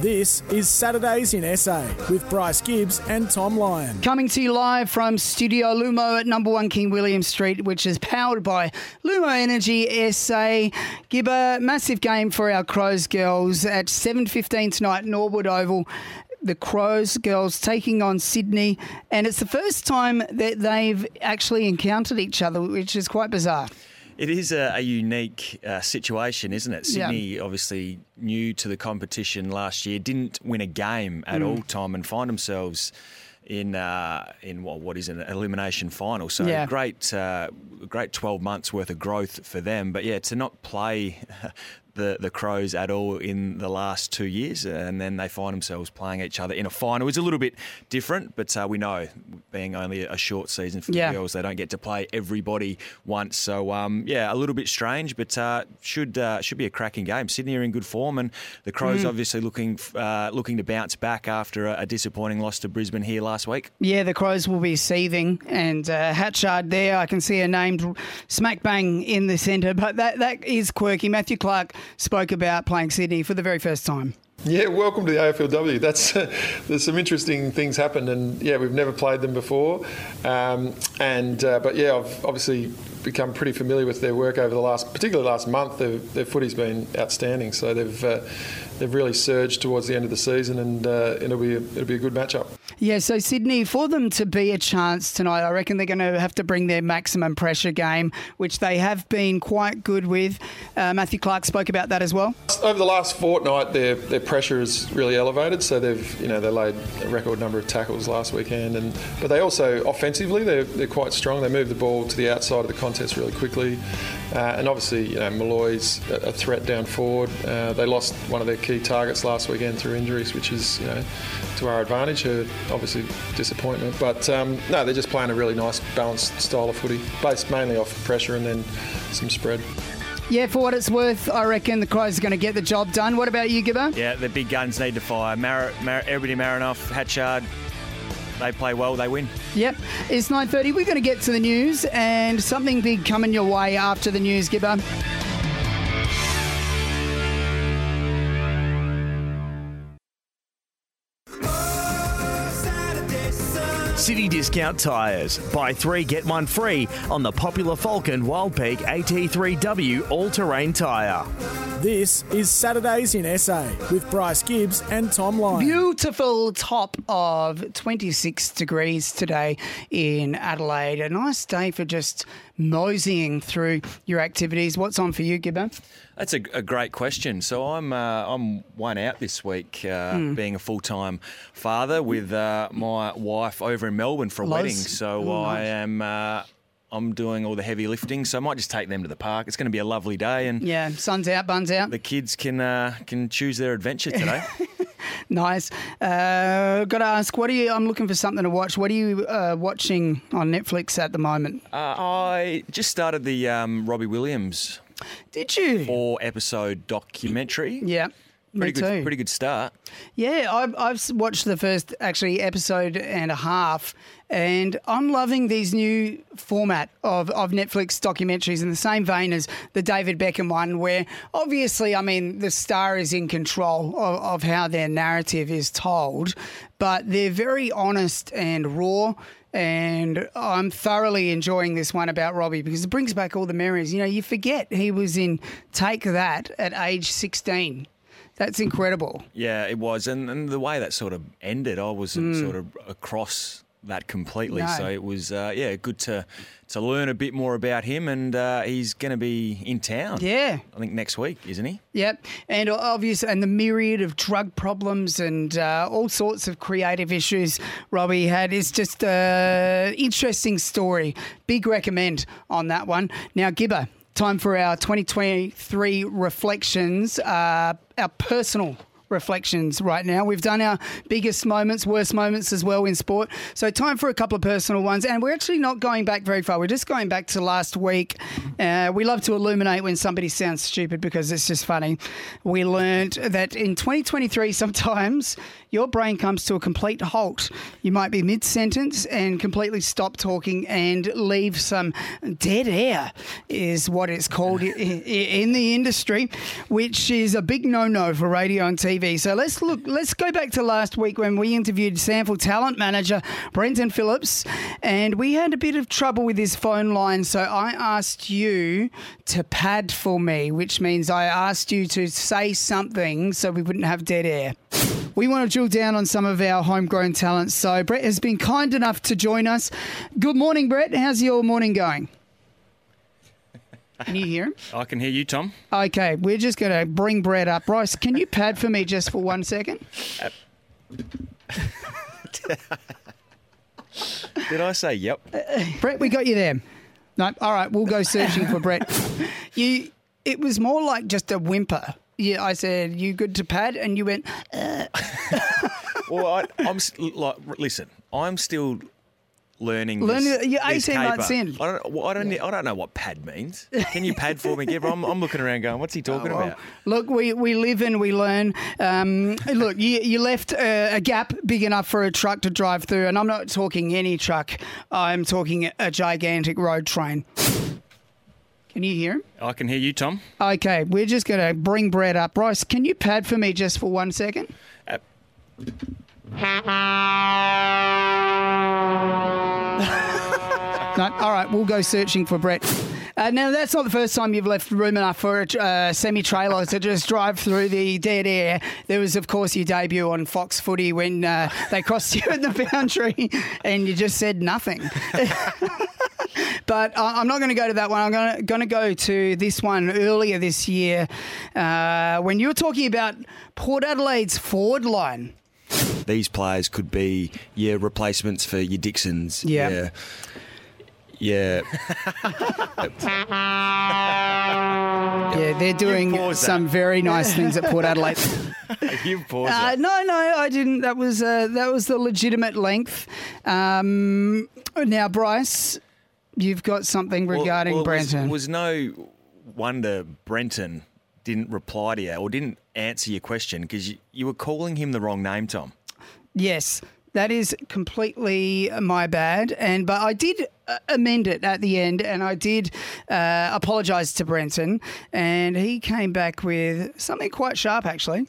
This is Saturdays in SA with Bryce Gibbs and Thom Lion. Coming to you live from Studio Lumo at number one King William Street, which is powered by Lumo Energy SA. Gibber, massive game for our Crows girls at 7.15 tonight, Norwood Oval. The Crows girls taking on Sydney, and it's the first time that they've actually encountered each other, which is quite bizarre. It is a, a unique uh, situation, isn't it? Yeah. Sydney, obviously new to the competition last year, didn't win a game at Mm. all, time, and find themselves in uh, in what what is an elimination final. So Yeah. great, uh, great twelve months worth of growth for them. But yeah, to not play. The, the Crows at all in the last two years, and then they find themselves playing each other in a final. It's a little bit different, but uh, we know, being only a short season for Yeah. the girls, they don't get to play everybody once. So um, yeah, a little bit strange, but uh, should uh, should be a cracking game. Sydney are in good form, and the Crows Mm. obviously looking uh, looking to bounce back after a, a disappointing loss to Brisbane here last week. Yeah, the Crows will be seething, and uh, Hatchard there. I can see her named smack bang in the centre, but that that is quirky. Matthew Clarke spoke about playing Sydney for the very first time. Yeah, welcome to the AFLW. That's there's some interesting things happened, and yeah, we've never played them before, um, and uh, but yeah, I've obviously become pretty familiar with their work over the last, particularly last month. Their, their footy's been outstanding, so they've uh, they've really surged towards the end of the season, and uh, it'll be a, it'll be a good matchup. Yeah, so Sydney, for them to be a chance tonight, I reckon they're going to have to bring their maximum pressure game, which they have been quite good with. Uh, Matthew Clarke spoke about that as well. Over the last fortnight, their their pressure is really elevated. So they've you know they laid a record number of tackles last weekend, and but they also offensively they're, they're quite strong. They move the ball to the outside of the contest really quickly, uh, and obviously you know Molloy's a, a threat down forward. Uh, they lost one of their key targets last weekend through injuries, which is you know to our advantage. Her obviously disappointment, but um, no, they're just playing a really nice balanced style of footy, based mainly off pressure and then some spread. Yeah, for what it's worth, I reckon the Crows are going to get the job done. What about you, Gibber? Yeah, the big guns need to fire. Mar- Mar- everybody Marinoff, Hatchard, they play well, they win. Yep, it's 9.30. We're going to get to the news and something big coming your way after the news, Gibber. City Discount Tyres. Buy three, get one free on the popular Falken Wildpeak AT3W all terrain tyre. This is Saturdays in SA with Bryce Gibbs and Thom Lion. Beautiful top of 26 degrees today in Adelaide. A nice day for just moseying through your activities. What's on for you, Gibber? That's a, a great question. So I'm uh, I'm one out this week, uh, Hmm. being a full time father with uh, my wife over in Melbourne for a Loz. wedding. So Oh, I nice. am. Uh, I'm doing all the heavy lifting, so I might just take them to the park. It's going to be a lovely day, and Yeah, sun's out, buns out. the kids can uh, can choose their adventure today. Nice. Uh, Got to ask, what are you? I'm looking for something to watch. What are you uh, watching on Netflix at the moment? uh, I just started the um, Robbie Williams. Did you? Four episode documentary. Yeah. Pretty me good. too. Pretty good start. Yeah, I've, I've watched the first actually episode and a half, and I'm loving these new format of, of Netflix documentaries in the same vein as the David Beckham one, where obviously, I mean, the star is in control of, of how their narrative is told, but they're very honest and raw. And I'm thoroughly enjoying this one about Robbie because it brings back all the memories. You know, you forget he was in Take That at age 16. That's incredible. Yeah, it was, and, and the way that sort of ended, I wasn't Mm. sort of across that completely. No. So it was, uh, yeah, good to to learn a bit more about him, and uh, he's going to be in town. Yeah. I think next week, isn't he? Yep, and obvious, and the myriad of drug problems and uh, all sorts of creative issues Robbie had is just an interesting story. Big recommend on that one. Now, Gibber, time for our 2023 reflections, uh, our personal reflections right now. We've done our biggest moments, worst moments as well in sport. So, time for a couple of personal ones. And we're actually not going back very far. We're just going back to last week. Uh, we love to illuminate when somebody sounds stupid because it's just funny. We learned that in 2023, sometimes your brain comes to a complete halt. You might be mid sentence and completely stop talking and leave some dead air, is what it's called in the industry, which is a big no no for radio and TV. So let's look, let's go back to last week when we interviewed Sample talent manager Brenton Phillips, and we had a bit of trouble with his phone line. So I asked you to pad for me, which means I asked you to say something so we wouldn't have dead air. We want to drill down on some of our homegrown talents. So Brett has been kind enough to join us. Good morning, Brett. How's your morning going? Can you hear him? I can hear you, Thom. Okay, we're just going to bring Brett up. Bryce, can you pad for me just for one second? Did I say yep? Brett, we got you there. No, all right, we'll go searching for Brett. You, it was more like just a whimper. Yeah, I said, "You good to pad?" And you went, uh. well, I, I'm like, listen. I'm still learning. Learning- this, you're this 18 months in. I don't. Well, I don't. I don't know what pad means. Can you pad for me, Gibber? I'm, I'm looking around, going, "What's he talking Oh, well, about?" Look, we, we live and we learn. Um, look, you, you left a, a gap big enough for a truck to drive through, and I'm not talking any truck. I'm talking a gigantic road train. Can you hear him? I can hear you, Thom. Okay, we're just going to bring Brett up. Bryce, can you pad for me just for one second? Uh, No, all right, we'll go searching for Brett. Uh, now, that's not the first time you've left room enough for a uh, semi trailer to just drive through the dead air. There was, of course, your debut on Fox Footy when uh, they crossed you at the boundary and you just said nothing. but I'm not going to go to that one. I'm going to, go to this one earlier this year uh, when you were talking about Port Adelaide's forward line. These players could be your replacements for your Dixons. Yeah. Yeah. Yeah. Yeah, they're doing paused that. some very nice things at Port Adelaide. you pause Uh, it. no, no, I didn't. That was uh, that was the legitimate length. Um, now, Bryce, you've got something regarding well, it was- Brenton. It was, no wonder Brenton didn't reply to you or didn't answer your question because you, you were calling him the wrong name, Thom. Yes, that is completely my bad. And but I did uh, amend it at the end, and I did uh, apologise to Brenton, and he came back with something quite sharp, actually.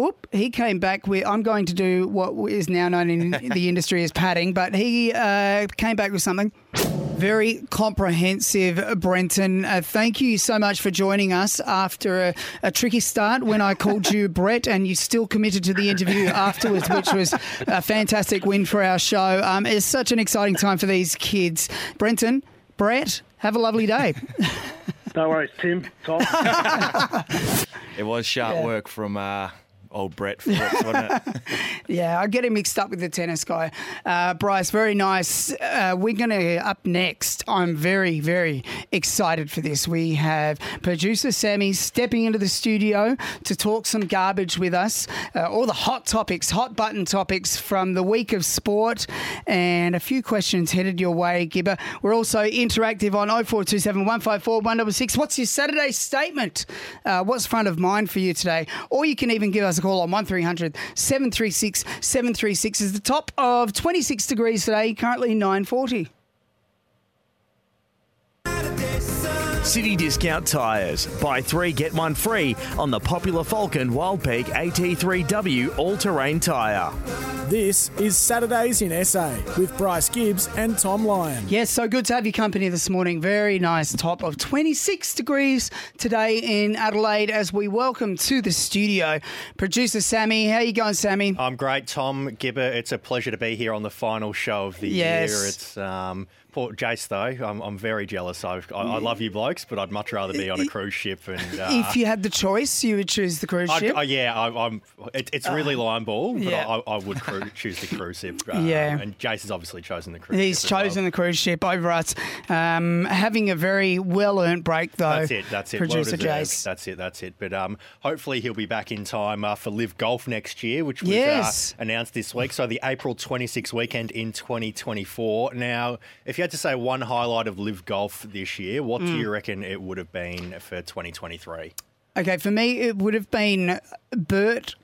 Oop, he came back with, I'm going to do what is now known in the industry as padding, but he uh, came back with something very comprehensive, Brenton. Uh, thank you so much for joining us after a, a tricky start when I called you Brett and you still committed to the interview afterwards, which was a fantastic win for our show. Um, it's such an exciting time for these kids. Brenton, Brett, have a lovely day. No worries, Tim, Thom. It was sharp Yeah. work from uh, old Brett Phillips, wasn't it? Yeah, I get him mixed up with the tennis guy. Uh, Bryce, very nice. Uh, we're going to, up next, I'm very, very excited for this. We have producer Sammy stepping into the studio to talk some garbage with us, uh, all the hot topics, hot button topics from the week of sport, and a few questions headed your way, Gibber. We're also interactive on 0427 154 166. What's your Saturday statement? Uh, what's front of mind for you today? Or you can even give us a call on 1300 736 736 is the top of 26 degrees today, currently 940. City Discount Tyres. Buy three, get one free on the popular Falken Wildpeak AT3W all terrain tyre. This is Saturdays in SA with Bryce Gibbs and Thom Lion. Yes, so good to have your company this morning. Very nice top of 26 degrees today in Adelaide as we welcome to the studio producer Sammy. How you going, Sammy? I'm great, Thom Gibber. It's a pleasure to be here on the final show of the Yes. year. It's um, Port Jace, though. I'm, I'm very jealous. I've, I, I love you blokes. but I'd much rather be on a cruise ship. And uh, if you had the choice, you would choose the cruise I'd- ship. uh, yeah, I, I'm. It, it's really line ball, but yeah. I, I would cru- choose the cruise ship. Uh, Yeah. and Jace has obviously chosen the cruise. He's ship as well. chosen the cruise ship over us. Um, having a very well earned break, though. That's it. That's it. Producer well. Jace. That's it. That's it. But um, hopefully he'll be back in time uh, for LIV Golf next year, which was Yes. uh, announced this week. So the April 26 weekend in 2024. Now, if you had to say one highlight of LIV Golf this year, what do Mm. you reckon it would have been for 2023? Okay, for me, it would have been Bert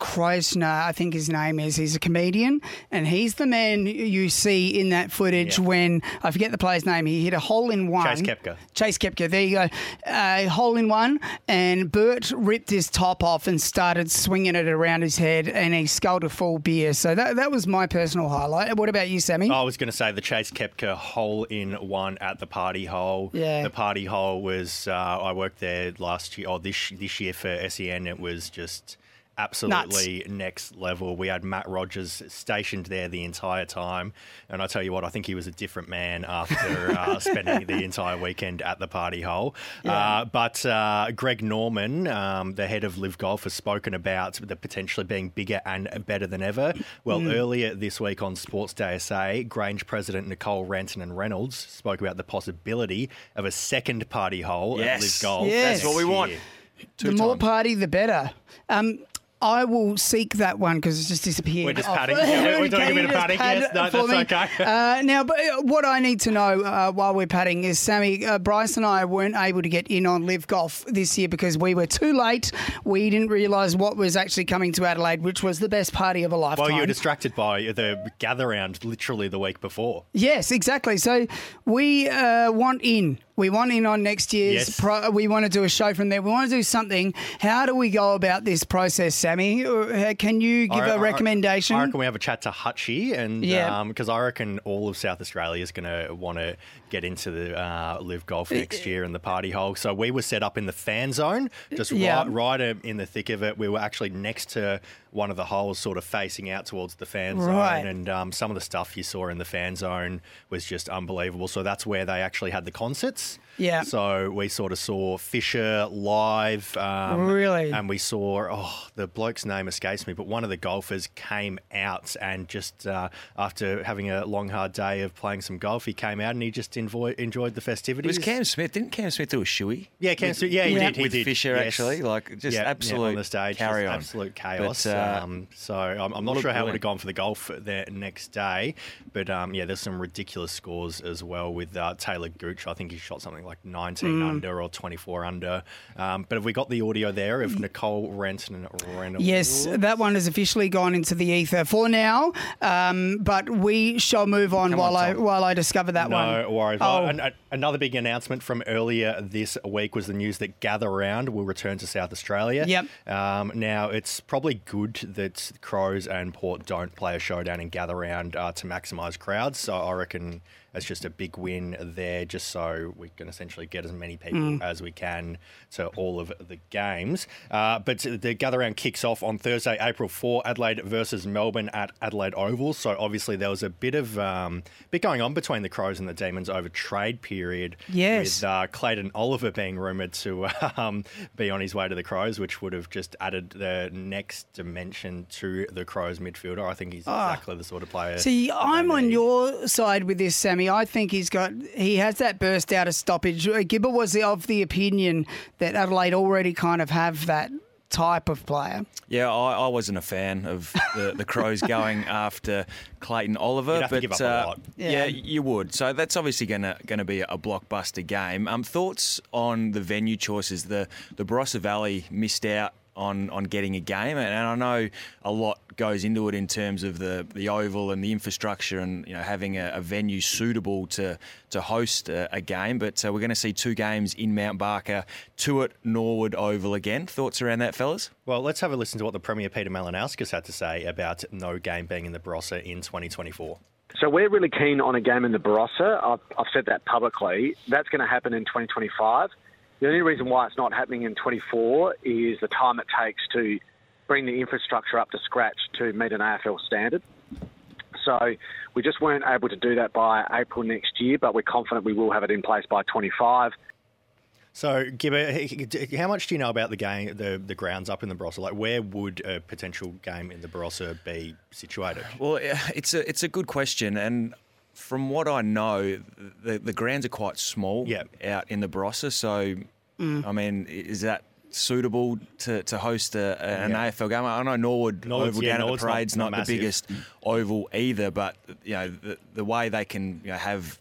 Kreischer, I think his name is. He's a comedian, and he's the man you see in that footage Yeah. when I forget the player's name. He hit a hole in one. Chase Koepka. Chase Koepka. There you go. A hole in one, and Bert ripped his top off and started swinging it around his head, and he sculled a full beer. So that that was my personal highlight. What about you, Sammy? I was going to say the Chase Koepka hole in one at the party hole. Yeah. The party hole was, uh, I worked there last year, or this, this year for SEN. It was just absolutely next level. We had Matt Rogers stationed there the entire time. And I tell you what, I think he was a different man after uh, spending the entire weekend at the party hole. Uh, but uh, Greg Norman, um, the head of LIV Golf, has spoken about the potentially being bigger and better than ever. Well, Mm. earlier this week on Sports Day SA, Grange president Nicole Ranton and Reynolds spoke about the possibility of a second party hole at LIV Golf. Yes. That's what we want. year. the more party, the better. Um, I will seek that one because it's just disappeared. We're just padding. Yeah, we're doing a bit of padding, pad yes. No, that's me? okay. Uh, now, but uh, what I need to know uh, while we're padding is, Sammy, uh, Bryce and I weren't able to get in on LIV Golf this year because we were too late. We didn't realise what was actually coming to Adelaide, which was the best party of a lifetime. Well, you were distracted by the gather round literally the week before. Yes, exactly. So we uh, want in. We want in on next year's. Yes. Pro- we want to do a show from there. We want to do something. How do we go about this process, Sammy? Uh, Can you give I- a recommendation? I reckon we have a chat to Hutchie, and Yeah. because I reckon all of South Australia is going to want to get into the uh, LIV Golf next year in the party hole. So we were set up in the fan zone, just Yeah. right, right in the thick of it. We were actually next to one of the holes, sort of facing out towards the fan Right. zone, and um, some of the stuff you saw in the fan zone was just unbelievable. So that's where they actually had the concerts. Yeah. So we sort of saw Fisher live. Um, Really? And we saw, oh, the bloke's name escapes me, but one of the golfers came out and just uh, after having a long, hard day of playing some golf, he came out and he just enjoy, enjoyed the It festivities. was Cam Smith. Didn't Cam Smith do a shoey? Yeah, Cam Smith- yeah, he with, did, he with did, Fisher, yes. actually. Like, just Yeah, yeah, absolute on the stage, carry just on. absolute chaos. But, uh, um, so I'm, I'm not sure how it would have gone for the golf the next day, but um, yeah, there's some ridiculous scores as well with uh, Talor Gooch. I think he shot something like 19 Mm. under or 24 under. Um, but have we got the audio there of Nicole Ranson and Reynolds? Yes, that one has officially gone into the ether for now. Um, but we shall move on Come while on, I while I discover that one. No worries. Oh. An- an- another big announcement from earlier this week was the news that Gather Round will return to South Australia. Yep. Um, now, it's probably good that Crows and Port don't play a showdown in Gather Round uh, to maximise crowds. So I reckon it's just a big win there, just so we can essentially get as many people Mm. as we can to all of the games. Uh, but the Gather Round kicks off on Thursday, April 4, Adelaide versus Melbourne at Adelaide Oval. So obviously there was a bit of um, bit going on between the Crows and the Demons over trade period. Yes. With uh, Clayton Oliver being rumoured to um, be on his way to the Crows, which would have just added the next dimension to the Crows midfielder. I think he's Ah. exactly the sort of player. See, I'm on your side with this, Sammy. I think he's got he has that burst out of stoppage. Uh, Gibber was of the opinion that Adelaide already kind of have that type of player. Yeah, I, I wasn't a fan of the, the Crows going after Clayton Oliver, You'd have to but give up a uh, lot. yeah. Yeah. you would. So that's obviously going to going to be a blockbuster game. Um, thoughts on the venue choices? The the Barossa Valley missed out on on getting a game, and, and I know a lot goes into it in terms of the the oval and the infrastructure, and you know having a, a venue suitable to to host a, a game. But uh, we're going to see two games in Mount Barker, two at Norwood Oval again. Thoughts around that, fellas? Well, let's have a listen to what the Premier Peter Malinauskas had to say about no game being in the Barossa in 2024. So we're really keen on a game in the Barossa. I've, I've said that publicly. That's going to happen in 2025. The only reason why it's not happening in 24 is the time it takes to bring the infrastructure up to scratch to meet an AFL standard. So we just weren't able to do that by April next year, but we're confident we will have it in place by 25. So, Gibber, how much do you know about the game, the the grounds up in the Barossa? Like, where would a potential game in the Barossa be situated? Well, it's a it's a good question, and from what I know, the the grounds are quite small out in the Barossa. So, Mm. I mean, is that suitable to, to host a, a- an Yeah. AFL game? I know Norwood Norwood's- Oval yeah, down Norwood's at the not- parade's not not, the biggest oval either, but you know the, the way they can you know, have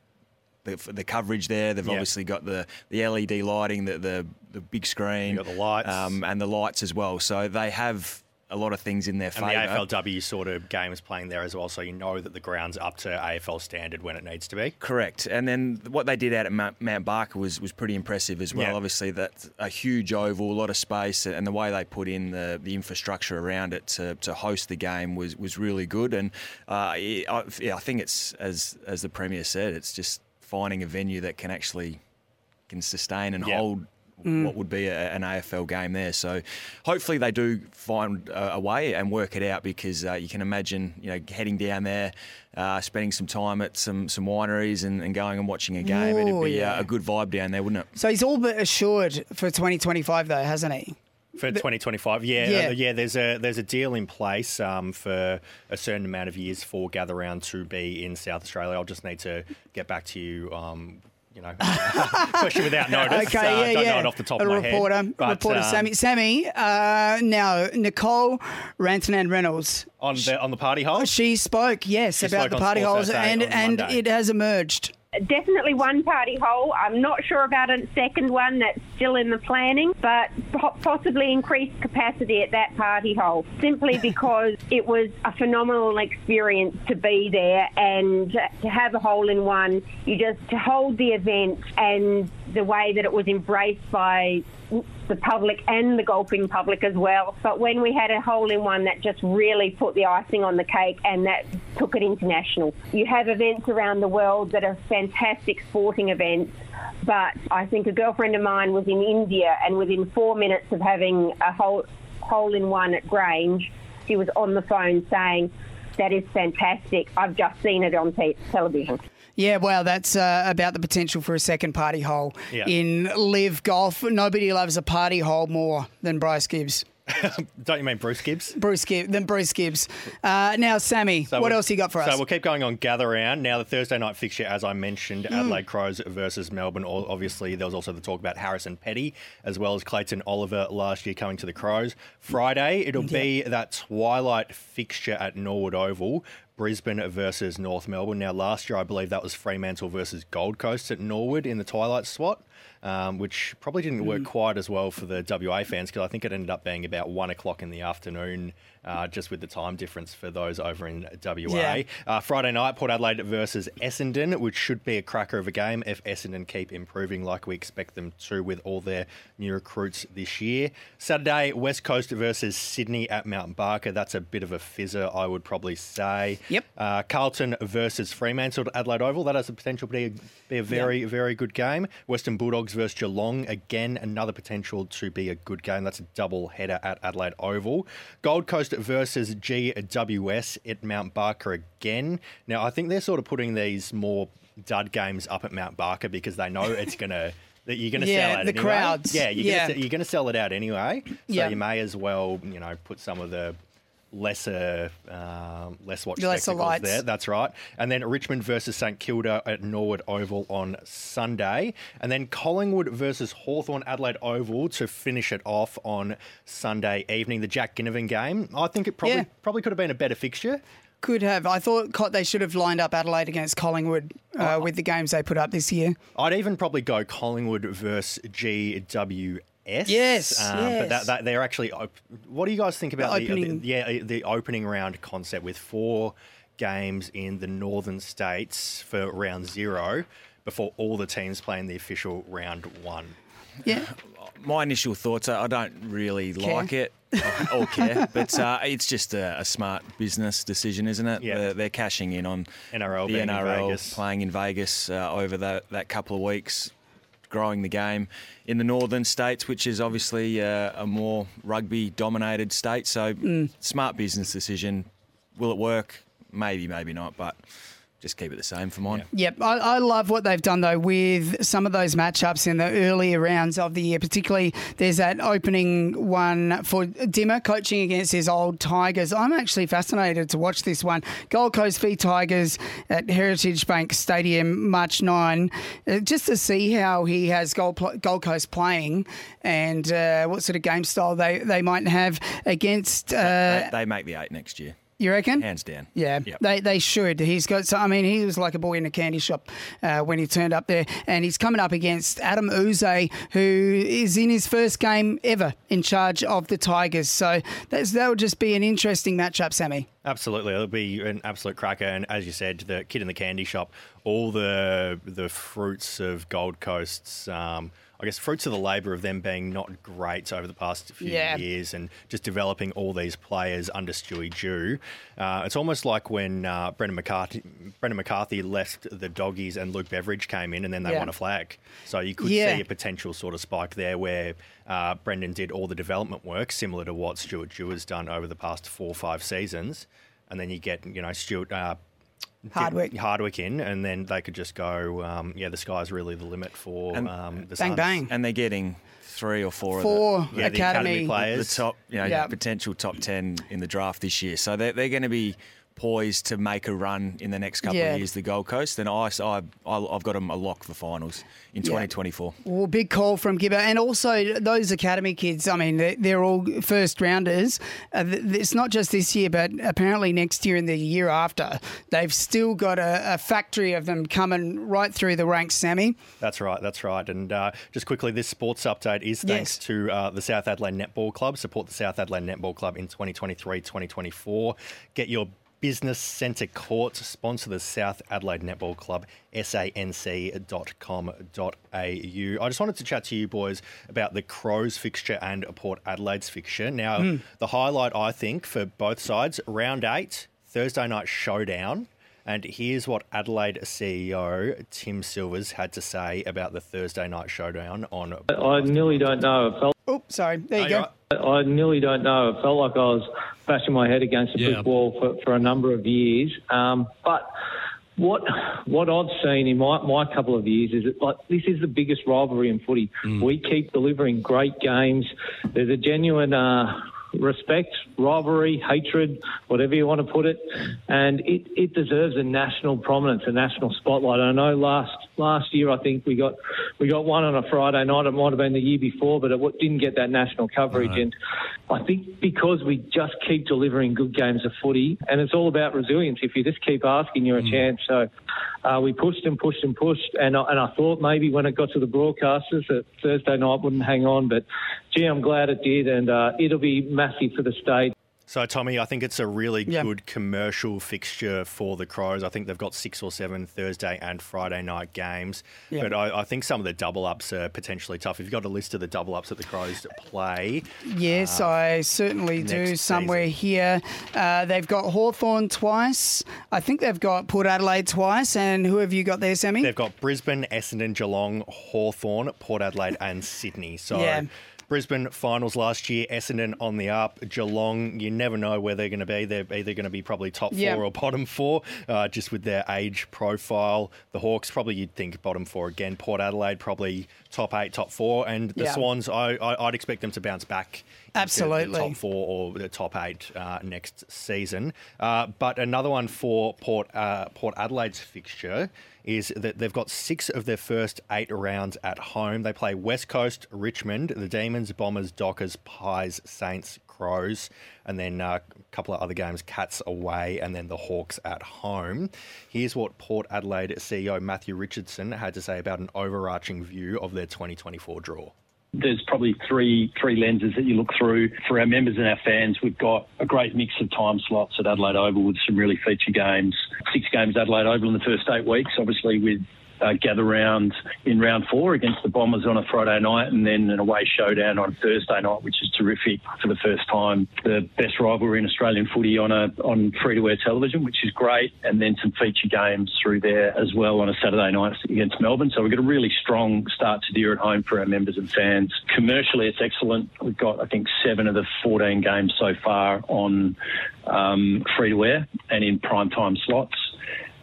the, the coverage there. They've Yeah. obviously got the, the LED lighting, the, the the big screen, got the lights. um, and the lights as well. So they have a lot of things in their And favour. the AFLW sort of game is playing there as well, so you know that the ground's up to AFL standard when it needs to be. Correct. And then what they did out at Mount, Mount Barker was, was pretty impressive as well. Yeah. Obviously, that's a huge oval, a lot of space, and the way they put in the, the infrastructure around it to, to host the game was, was really good. And uh, I, yeah, I think it's, as, as the Premier said, it's just finding a venue that can actually can sustain and Yeah. hold Mm. what would be a, an AFL game there. So hopefully they do find a, a way and work it out because uh, you can imagine you know heading down there, uh, spending some time at some some wineries and, and going and watching a game. It'd Oh, be yeah. uh, a good vibe down there, wouldn't it? So he's all but assured for 2025, though, hasn't he? For 2025, yeah, Yeah. yeah, yeah. There's a there's a deal in place um, for a certain amount of years for Gather Round to be in South Australia. I'll just need to get back to you. Um, you know, question without notice. Okay, Uh, yeah, don't yeah. know it off the top a of my reporter, head. But, reporter um, Sammy. Sammy, uh, now Nicole Rantanen Reynolds. on the on the party hole. She spoke, yes, She about spoke the party holes, and and Monday. it has emerged. Definitely one party hole. I'm not sure about a second one that's still in the planning, but possibly increased capacity at that party hole simply because it was a phenomenal experience to be there and to have a hole in one. You just to hold the event and the way that it was embraced by the public and the golfing public as well. But when we had a hole in one that just really put the icing on the cake and that took it international. You have events around the world that are fantastic sporting events. But I think a girlfriend of mine was in India, and within four minutes of having a hole, hole in one at Grange, she was on the phone saying, That is fantastic. I've just seen it on te- television. Yeah, well, that's uh, about the potential for a second party hole Yeah. in LIV Golf. Nobody loves a party hole more than Bryce Gibbs. Don't you mean Bruce Gibbs? Bruce Gibbs, than Bruce Gibbs. Uh, now, Sammy, So what we'll- else you got for us? So we'll keep going on gather round. Now the Thursday night fixture, as I mentioned, Mm. Adelaide Crows versus Melbourne. Obviously, there was also the talk about Harrison Petty as well as Clayton Oliver last year coming to the Crows. Friday, it'll be that twilight fixture at Norwood Oval. Brisbane versus North Melbourne. Now, last year, I believe that was Fremantle versus Gold Coast at Norwood in the twilight slot, um, which probably didn't work Mm. quite as well for the WA fans because I think it ended up being about one o'clock in the afternoon, uh, just with the time difference for those over in WA. Yeah. Uh, Friday night, Port Adelaide versus Essendon, which should be a cracker of a game if Essendon keep improving like we expect them to with all their new recruits this year. Saturday, West Coast versus Sydney at Mount Barker. That's a bit of a fizzer, I would probably say. Yep. Uh, Carlton versus Fremantle at Adelaide Oval. That has the potential to be a, be a very, very good game. Western Bulldogs versus Geelong. Again, another potential to be a good game. That's a double header at Adelaide Oval. Gold Coast versus GWS at Mount Barker again. Now, I think they're sort of putting these more dud games up at Mount Barker because they know it's going to. That you're going to Yeah, sell out the anyway. crowds. Yeah, you're Yeah. going to you're going to sell it out anyway. So Yeah. you may as well, you know, put some of the lesser um, less watched Lesser spectacles lights. there. That's right. And then Richmond versus St Kilda at Norwood Oval on Sunday. And then Collingwood versus Hawthorn Adelaide Oval to finish it off on Sunday evening. The Jack Ginnivan game. I think it probably Yeah. probably could have been a better fixture. Could have. I thought they should have lined up Adelaide against Collingwood uh, with the games they put up this year. I'd even probably go Collingwood versus GWS. Yes, um, but that, that they're actually. Op- what do you guys think about the, opening- the, yeah the opening round concept with four games in the northern states for round zero before all the teams playing the official round one? Yeah. My initial thoughts are I don't really Care? like it or, or care, but uh, it's just a, a smart business decision, isn't it? Yeah. They're, they're cashing in on NRL the being in NRL playing in Vegas uh, over that, that couple of weeks, growing the game in the northern states, which is obviously uh, a more rugby dominated state. So, Mm. smart business decision. Will it work? Maybe, maybe not, but just keep it the same for mine. Yep, I, I love what they've done though with some of those matchups in the earlier rounds of the year. Particularly, there's that opening one for Dimma coaching against his old Tigers. I'm actually fascinated to watch this one. Gold Coast v Tigers at Heritage Bank Stadium, March 9, uh, just to see how he has Gold, Gold Coast playing and uh, what sort of game style they, they might have against. Uh, they, they make the eight next year. You reckon? Hands down. Yeah, Yep. they they should. He's got. So, I mean, he was like a boy in a candy shop uh, when he turned up there, and he's coming up against Adem Yze, who is in his first game ever in charge of the Tigers. So that's, that will just be an interesting matchup, Sammy. Absolutely, it'll be an absolute cracker. And as you said, the kid in the candy shop, all the the fruits of Gold Coast's, um, I guess, fruits of the labour of them being not great over the past few Yeah. years, and just developing all these players under Stewie Dew. Uh, it's almost like when uh, Brendan McCartney Brendan McCartney left the Doggies and Luke Beveridge came in, and then they Yeah. won a flag. So you could Yeah. see a potential sort of spike there where uh, Brendan did all the development work, similar to what Stuart Dew has done over the past four or five seasons. And then you get, you know, Stuart. Uh, Hardwick. Hardwick in, and then they could just go, um, yeah, the sky's really the limit for And- um, the Bang, Suns. bang. And they're getting three or four, Four of the, Yeah, the academy academy, players. the top, you know, Yeah. potential top ten in the draft this year. So they're, they're going to be poised to make a run in the next couple Yeah. of years. The Gold Coast, then I, I, I've got them a lock for finals in Yeah. 2024. Well, big call from Gibber, and also those academy kids. I mean, they're, they're all first rounders. Uh, it's not just this year, but apparently next year and the year after, they've still got a, a factory of them coming right through the ranks. Sammy, That's right, that's right. And uh, just quickly, this sports update is thanks Yes. to uh, the South Adelaide Netball Club. Support the South Adelaide Netball Club in 2023 2024. Get your business centre court, sponsor the South Adelaide Netball Club, sanc.com.au. I just wanted to chat to you boys about the Crows fixture and Port Adelaide's fixture. Now, Hmm. the highlight, I think, for both sides, round eight, Thursday night showdown. And here's what Adelaide CEO Tim Silvers had to say about the Thursday night showdown on. I nearly don't know. It felt. Oh, sorry. There you Oh, go. I nearly don't know. It felt like I was bashing my head against a Yeah. brick wall for, for a number of years. Um, but what what I've seen in my, my couple of years is that like this is the biggest rivalry in footy. We keep delivering great games. There's a genuine uh, respect, rivalry, hatred, whatever you want to put it, and it, it deserves a national prominence, a national spotlight. I know last last year I think we got we got one on a Friday night. It might have been the year before, but it didn't get that national coverage. And I think because we just keep delivering good games of footy, and it's all about resilience. If you just keep asking, you're a chance. So uh, we pushed and pushed and pushed, and I, and I thought maybe when it got to the broadcasters that Thursday night wouldn't hang on, but gee, I'm glad it did, and uh, it'll be massive for the state. So, Tommy, I think it's a really good commercial fixture for the Crows. I think they've got six or seven Thursday and Friday night games. Yeah. But I, I think some of the double ups are potentially tough. If you've got a list of the double ups that the Crows play, Yes, uh, I certainly do. Somewhere here, uh, they've got Hawthorn twice. I think they've got Port Adelaide twice. And who have you got there, Sammy? They've got Brisbane, Essendon, Geelong, Hawthorn, Port Adelaide, and Sydney. So Yeah. Brisbane finals last year, Essendon on the up, Geelong, you never know where they're going to be. They're either going to be probably top four Yeah. or bottom four, uh, just with their age profile. The Hawks, probably you'd think bottom four again. Port Adelaide, probably top eight, top four. And the Yeah. Swans, I, I, I'd expect them to bounce back. Absolutely. top four or the top eight uh, next season. Uh, but another one for Port uh, Port Adelaide's fixture is that they've got six of their first eight rounds at home. They play West Coast, Richmond, the Demons, Bombers, Dockers, Pies, Saints, Crows, and then uh, a couple of other games, Cats away, and then the Hawks at home. Here's what Port Adelaide CEO Matthew Richardson had to say about an overarching view of their 2024 draw. there's probably three three lenses that you look through for our members and our fans. We've got a great mix of time slots at Adelaide Oval with some really feature games. Six games Adelaide Oval in the first eight weeks, obviously with uh, gather round in round four against the Bombers on a Friday night, and then an away showdown on Thursday night, which is terrific for the first time. The best rivalry in Australian footy on a on free to air television, which is great, and then some feature games through there as well on a Saturday night against Melbourne. So we've got a really strong start to the year at home for our members and fans. Commercially, it's excellent. We've got I think seven of the 14 games so far on um, free to air and in prime time slots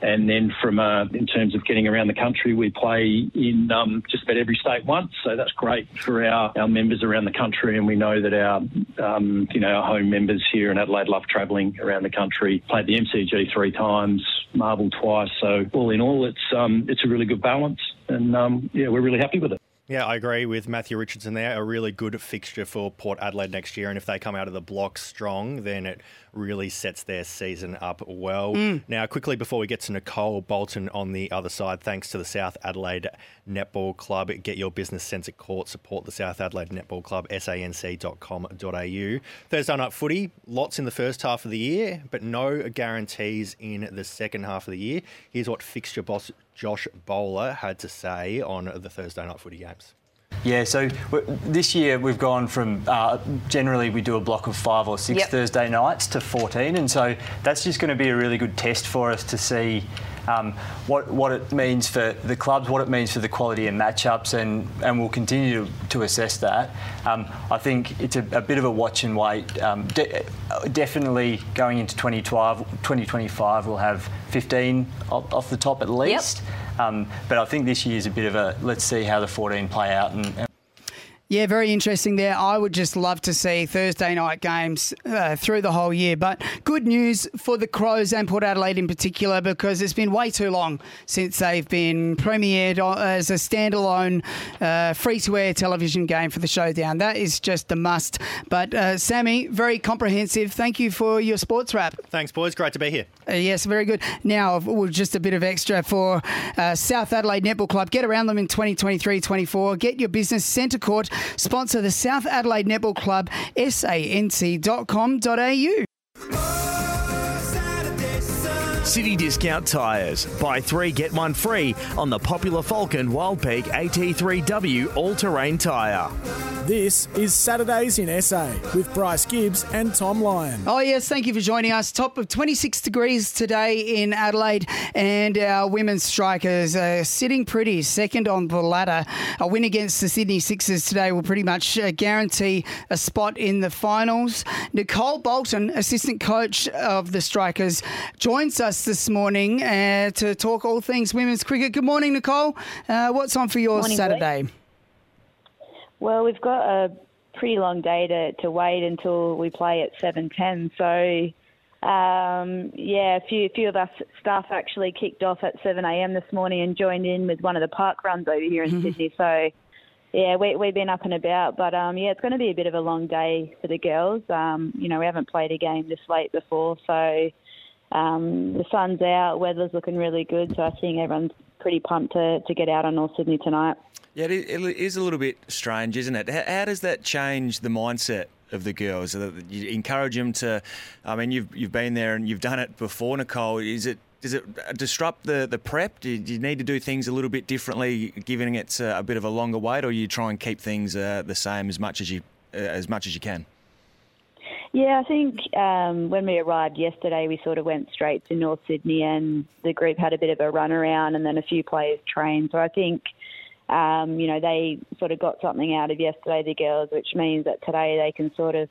And then from uh, in terms of getting around the country, we play in um, just about every state once. So that's great for our, our members around the country. And we know that our um, you know our home members here in Adelaide love travelling around the country. Played the MCG three times, Marvel twice. So all in all, it's um, it's a really good balance, and um, yeah, we're really happy with it. Yeah, I agree with Matthew Richardson there. A really good fixture for Port Adelaide next year. And if they come out of the block strong, then it really sets their season up well. Mm. Now, quickly before we get to Nicole Bolton on the other side, thanks to the South Adelaide Netball Club, get your business sense at court. Support the South Adelaide Netball Club, sanc.com.au. Thursday night footy, lots in the first half of the year, but no guarantees in the second half of the year. Here's what fixture boss Josh Bowler had to say on the Thursday night footy games. Yeah, so w- this year we've gone from uh, generally we do a block of five or six Yep. Thursday nights to 14, and so that's just going to be a really good test for us to see um, what what it means for the clubs, what it means for the quality of matchups, and and we'll continue to, to assess that. Um, I think it's a, a bit of a watch and wait. Um, de- definitely going into 2012, 2025, we'll have 15 off, off the top at least. Um, but I think this year's a bit of a let's see how the 14 play out and, and Yeah, very interesting there. I would just love to see Thursday night games uh, through the whole year. But good news for the Crows and Port Adelaide in particular because it's been way too long since they've been premiered as a standalone uh, free to air television game for the showdown. That is just a must. But uh, Sammy, very comprehensive. Thank you for your sports wrap. Thanks, boys. Great to be here. Uh, yes, very good. Now, well, just a bit of extra for uh, South Adelaide Netball Club. Get around them in 2023 24. Get your business centre court. Sponsor the South Adelaide Netball Club, sanc.com.au. City Discount Tyres. Buy three, get one free on the popular Falken Wildpeak AT3W all terrain tyre. This is Saturdays in SA with Bryce Gibbs and Thom Lion. Oh, yes, thank you for joining us. Top of 26 degrees today in Adelaide, and our women's strikers are sitting pretty, second on the ladder. A win against the Sydney Sixers today will pretty much uh, guarantee a spot in the finals. Nicole Bolton, assistant coach of the strikers, joins us this morning uh, to talk all things women's cricket. Good morning, Nicole. Uh, what's on for your Morning, Saturday? Well, we've got a pretty long day to, to wait until we play at seven ten. So, um, yeah, a few few of us staff actually kicked off at seven a.m. this morning and joined in with one of the park runs over here in Sydney. So, yeah, we, we've been up and about, but um, yeah, it's going to be a bit of a long day for the girls. Um, you know, we haven't played a game this late before, so um, the sun's out, weather's looking really good. So I think everyone's pretty pumped to, to get out on North Sydney tonight. Yeah, it is- a little bit strange, isn't it? How, does that change the mindset of the girls? You encourage them to. I mean, you've you've been there and you've done it before, Nicole. Is it does it disrupt the, the prep? Do you, need to do things a little bit differently, giving it a bit of a longer wait, or you try and keep things uh, the same as much as you uh, as much as you can? Yeah, I think um, when we arrived yesterday, we sort of went straight to North Sydney, and the group had a bit of a run around, and then a few players trained. So I think, um, you know, they sort of got something out of yesterday, the girls, which means that today they can sort of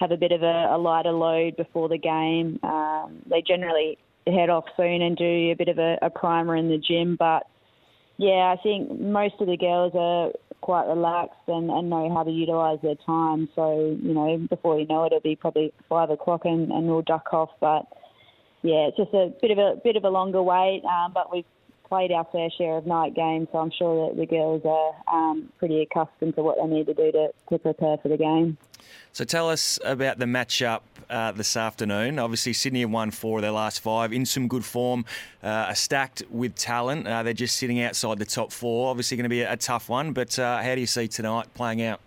have a bit of a, a lighter load before the game. Um, they generally head off soon and do a bit of a, a primer in the gym, but yeah, I think most of the girls are quite relaxed and, and know how to utilise their time. So, you know, before you know it, it'll be probably five o'clock and, and we'll duck off. But yeah, it's just a bit of a bit of a longer wait. Um, but we've played our fair share of night games, so I'm sure that the girls are um, pretty accustomed to what they need to do to, to prepare for the game. So tell us about the matchup uh, this afternoon. Obviously, Sydney have won four of their last five, in some good form, uh, are stacked with talent. Uh, they're just sitting outside the top four. Obviously, going to be a, a tough one, but uh, how do you see tonight playing out?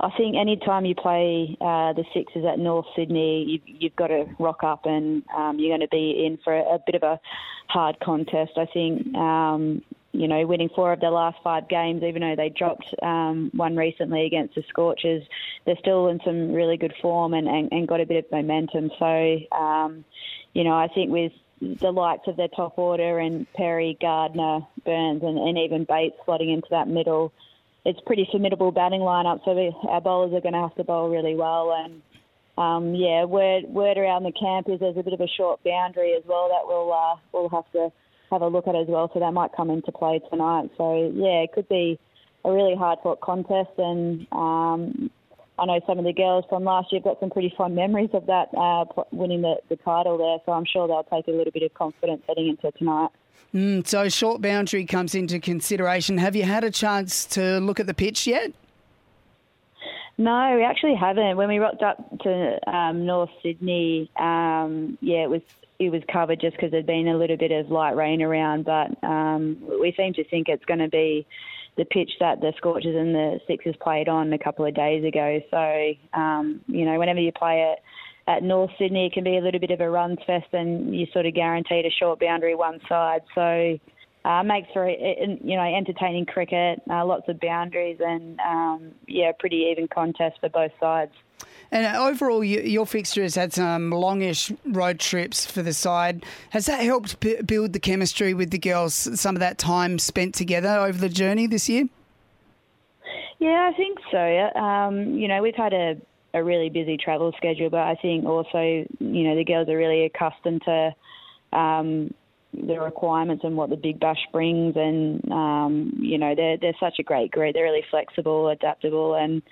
I think any time you play uh, the Sixers at North Sydney, you've, you've got to rock up and um, you're going to be in for a, a bit of a hard contest. I think, um, you know, winning four of their last five games, even though they dropped um, one recently against the Scorchers, they're still in some really good form and, and, and got a bit of momentum. So, um, you know, I think with the likes of their top order and Perry, Gardner, Burns, and, and even Bates slotting into that middle, it's pretty formidable batting lineup. So our bowlers are going to have to bowl really well, and um, yeah, word word around the camp is there's a bit of a short boundary as well that we'll uh, we'll have to have a look at as well. So that might come into play tonight. So yeah, it could be a really hard fought contest, and um, I know some of the girls from last year have got some pretty fond memories of that uh, winning the, the title there. So I'm sure they'll take a little bit of confidence heading into tonight. Mm, so short boundary comes into consideration. Have you had a chance to look at the pitch yet? No, we actually haven't. When we rocked up to um, North Sydney, um, yeah, it was it was covered just because there'd been a little bit of light rain around. But um, we seem to think it's going to be the pitch that the Scorchers and the Sixers played on a couple of days ago. So um, you know, whenever you play it at North Sydney, it can be a little bit of a runs fest, and you sort of guaranteed a short boundary one side. So uh, makes for you know entertaining cricket, uh, lots of boundaries, and um, yeah, pretty even contest for both sides. And uh, overall, your fixture has had some longish road trips for the side. Has that helped b- build the chemistry with the girls? Some of that time spent together over the journey this year. Yeah, I think so. Um, you know, we've had a, a really busy travel schedule, but I think also, you know, the girls are really accustomed to um, the requirements and what the Big Bash brings. And um, you know, they're they're such a great group. They're really flexible, adaptable, and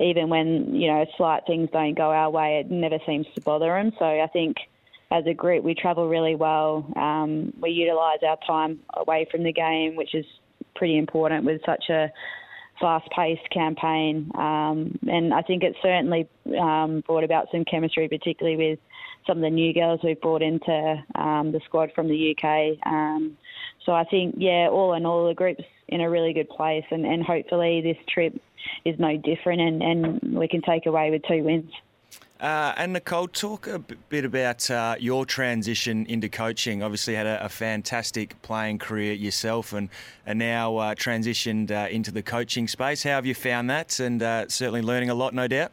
even when you know slight things don't go our way, it never seems to bother them. So I think as a group, we travel really well. Um, we utilise our time away from the game, which is pretty important with such a fast-paced campaign. Um, and I think it certainly um, brought about some chemistry, particularly with some of the new girls we've brought into um, the squad from the UK. Um, so I think, yeah, all in all, the group's in a really good place, and, and hopefully this trip is no different, and, and we can take away with two wins. Uh, and Nicole, talk a bit about uh, your transition into coaching. Obviously, had a, a, fantastic playing career yourself, and and now uh, transitioned uh, into the coaching space. How have you found that? And uh, certainly learning a lot, no doubt.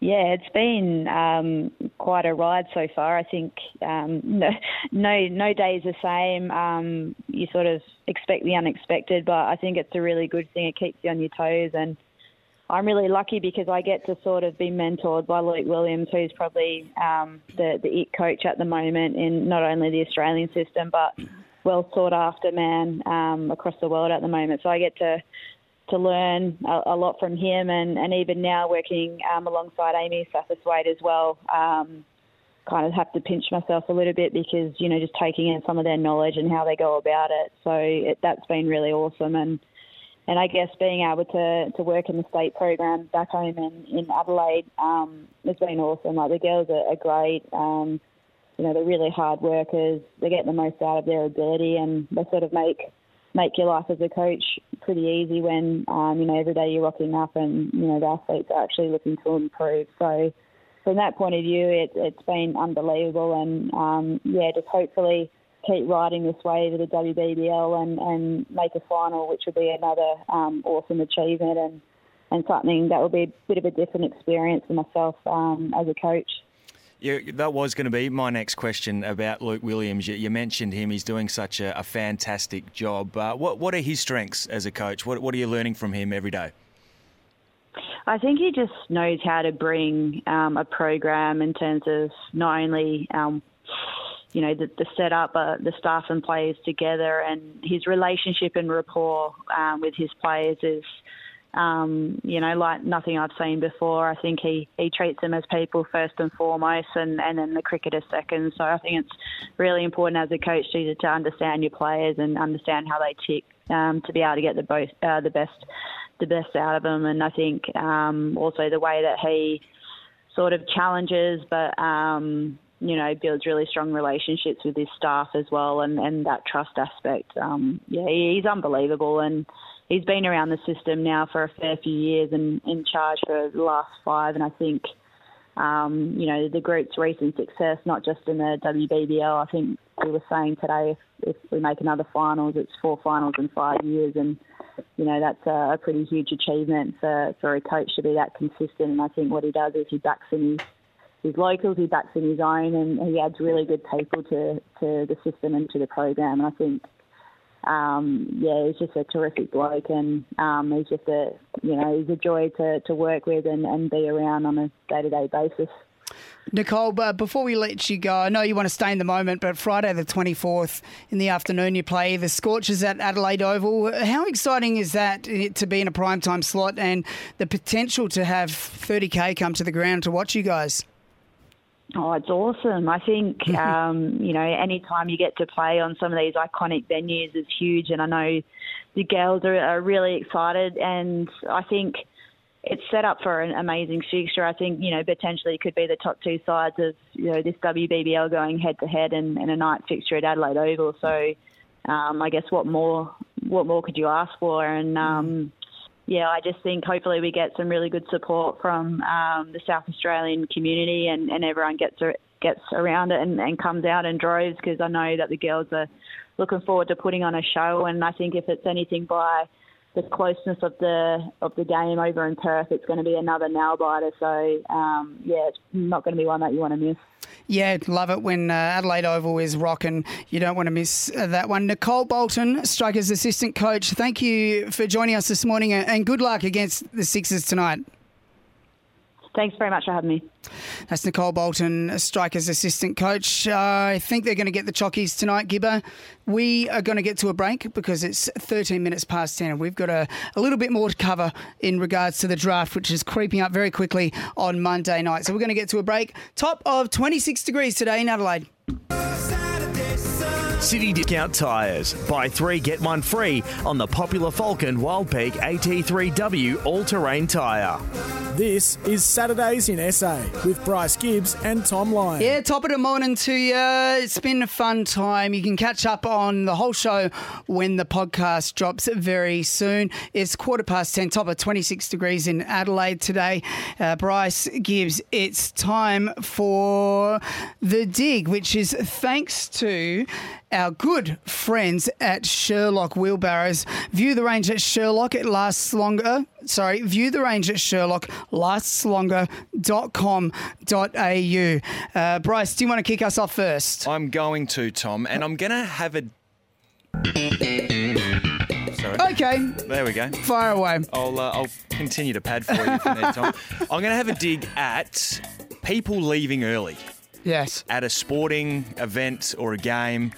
Yeah, it's been um, quite a ride so far. I think um, no, no, no day is the same. Um, you sort of expect the unexpected, but I think it's a really good thing. It keeps you on your toes, and I'm really lucky because I get to sort of be mentored by Luke Williams, who's probably um, the the it coach at the moment in not only the Australian system but well sought after man um, across the world at the moment. So I get to to learn a, a, lot from him, and, and even now working um, alongside Amy Satterthwaite as well. Um, kind of have to pinch myself a little bit because you know just taking in some of their knowledge and how they go about it. So it, that's been really awesome, and and I guess being able to, to work in the state program back home in, in Adelaide um, has been awesome. Like the girls are, are great. Um, you know, they're really hard workers. They get the most out of their ability, and they sort of make make your life as a coach pretty easy when um, you know every day you're rocking up and you know the athletes are actually looking to improve. So from that point of view, it, it's been unbelievable, and um, yeah, just hopefully keep riding this wave of the WBBL and, and make a final, which would be another um, awesome achievement and and something that will be a bit of a different experience for myself um, as a coach. Yeah, that was going to be my next question about Luke Williams. You, you mentioned him; he's doing such a, a fantastic job. Uh, what what are his strengths as a coach? What what are you learning from him every day? I think he just knows how to bring um, a program in terms of not only um, you know the, the setup, uh, the staff and players together, and his relationship and rapport um, with his players is um, you know, like nothing I've seen before. I think he, he treats them as people first and foremost, and, and then the cricketers second. So I think it's really important as a coach to, to understand your players and understand how they tick um, to be able to get the both uh, the best the best out of them. And I think um, also the way that he sort of challenges, but um, you know, builds really strong relationships with his staff as well, and, and that trust aspect. Um, yeah, he's unbelievable, and he's been around the system now for a fair few years and in charge for the last five. And I think, um, you know, the group's recent success, not just in the WBBL, I think we were saying today if, if we make another finals, it's four finals in five years. And, you know, that's a, a pretty huge achievement for, for a coach to be that consistent. And I think what he does is he backs in his his locals, he backs in his own, and he adds really good people to, to the system and to the program. And I think um, yeah, he's just a terrific bloke, and um, he's just a you know he's a joy to, to work with and, and be around on a day to day basis. Nicole, before we let you go, I know you want to stay in the moment, but Friday the 24th in the afternoon you play the Scorchers at Adelaide Oval. How exciting is that to be in a prime time slot and the potential to have 30k come to the ground to watch you guys? Oh, it's awesome. I think, um, you know, anytime you get to play on some of these iconic venues is huge. And I know the girls are, are really excited. And I think it's set up for an amazing fixture. I think, you know, potentially it could be the top two sides of, you know, this WBBL going head to head and a night fixture at Adelaide Oval. So um, I guess what more, what more could you ask for? And, um, yeah, I just think hopefully we get some really good support from um, the South Australian community and, and everyone gets gets around it and, and comes out in droves because I know that the girls are looking forward to putting on a show. And I think if it's anything by the closeness of the of the game over in Perth, it's going to be another nail biter. So um, yeah, it's not going to be one that you want to miss. Yeah, love it when uh, Adelaide Oval is rocking. You don't want to miss uh, that one. Nicole Bolton, Strikers assistant coach. Thank you for joining us this morning, and good luck against the Sixers tonight. Thanks very much for having me. That's Nicole Bolton, Strikers assistant coach. Uh, I think they're going to get the chockies tonight, Gibber. We are going to get to a break because it's 13 minutes past 10 and we've got a, a little bit more to cover in regards to the draft, which is creeping up very quickly on Monday night. So we're going to get to a break. Top of 26 degrees today in Adelaide. City Discount Tyres. Buy three, get one free on the popular Falken Wildpeak AT3W all terrain tyre. This is Saturdays in SA with Bryce Gibbs and Thom Lion. Yeah, top of the morning to you. It's been a fun time. You can catch up on the whole show when the podcast drops very soon. It's quarter past 10, top of 26 degrees in Adelaide today. Uh, Bryce Gibbs, it's time for the dig, which is thanks to our good friends at Sherlock Wheelbarrows. View the range at Sherlock. It lasts longer. Sorry, view the range at Sherlock. Lasts longer.com.au. Uh, Bryce, do you want to kick us off first? I'm going to, Thom, and I'm going to have a. Sorry. Okay. There we go. Fire away. I'll, uh, I'll continue to pad for you from there, Thom. I'm going to have a dig at people leaving early. Yes. At a sporting event or a game,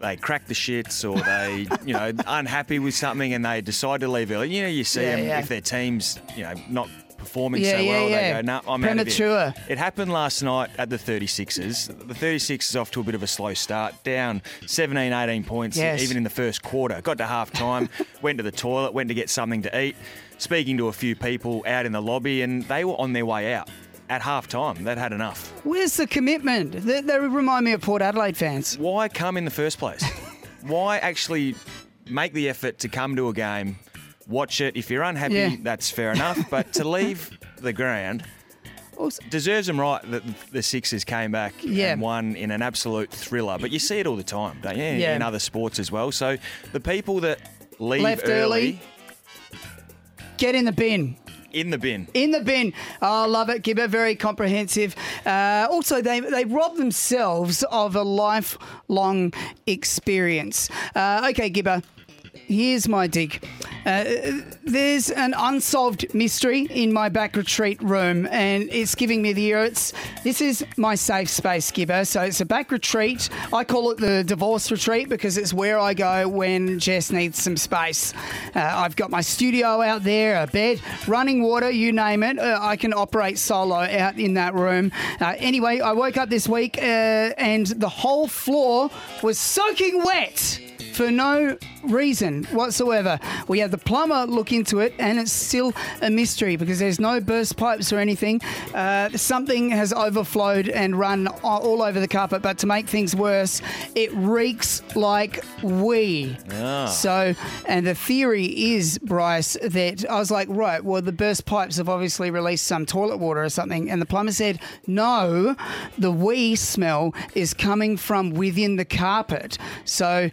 they crack the shits or they, you know, unhappy with something and they decide to leave early. You know, you see Yeah, them yeah. if their team's, you know, not performing Yeah, so well, yeah. they go, no, I'm out of here. It happened last night at the 36ers. The 36ers off to a bit of a slow start, down 17, 18 points, Yes. even in the first quarter. Got to half time, went to the toilet, went to get something to eat, speaking to a few people out in the lobby, and they were on their way out. At half time, they'd had enough. Where's the commitment? They, they remind me of Port Adelaide fans. Why come in the first place? Why actually make the effort to come to a game, watch it? If you're unhappy, Yeah. that's fair enough. But to leave the ground deserves them right that the Sixers came back Yeah. and won in an absolute thriller. But you see it all the time, don't you? Yeah. In other sports as well. So the people that leave Left early. Get in the bin. In the bin. In the bin. Oh, I love it, Gibber. Very comprehensive. Uh, also, they, they rob themselves of a lifelong experience. Uh, okay, Gibber. Here's my dig. Uh, there's an unsolved mystery in my back retreat room, and it's giving me the irrits. This is my safe space, Gibber. So it's a back retreat. I call it the divorce retreat because it's where I go when Jess needs some space. Uh, I've got my studio out there, a bed, running water, you name it. Uh, I can operate solo out in that room. Uh, anyway, I woke up this week uh, and the whole floor was soaking wet for no reason whatsoever. We had the plumber look into it, and it's still a mystery because there's no burst pipes or anything. Uh, something has overflowed and run all over the carpet, but to make things worse, it reeks like wee. Ah. So, and the theory is, Bryce, that I was like, right, well, the burst pipes have obviously released some toilet water or something. And the plumber said, no, the wee smell is coming from within the carpet. So,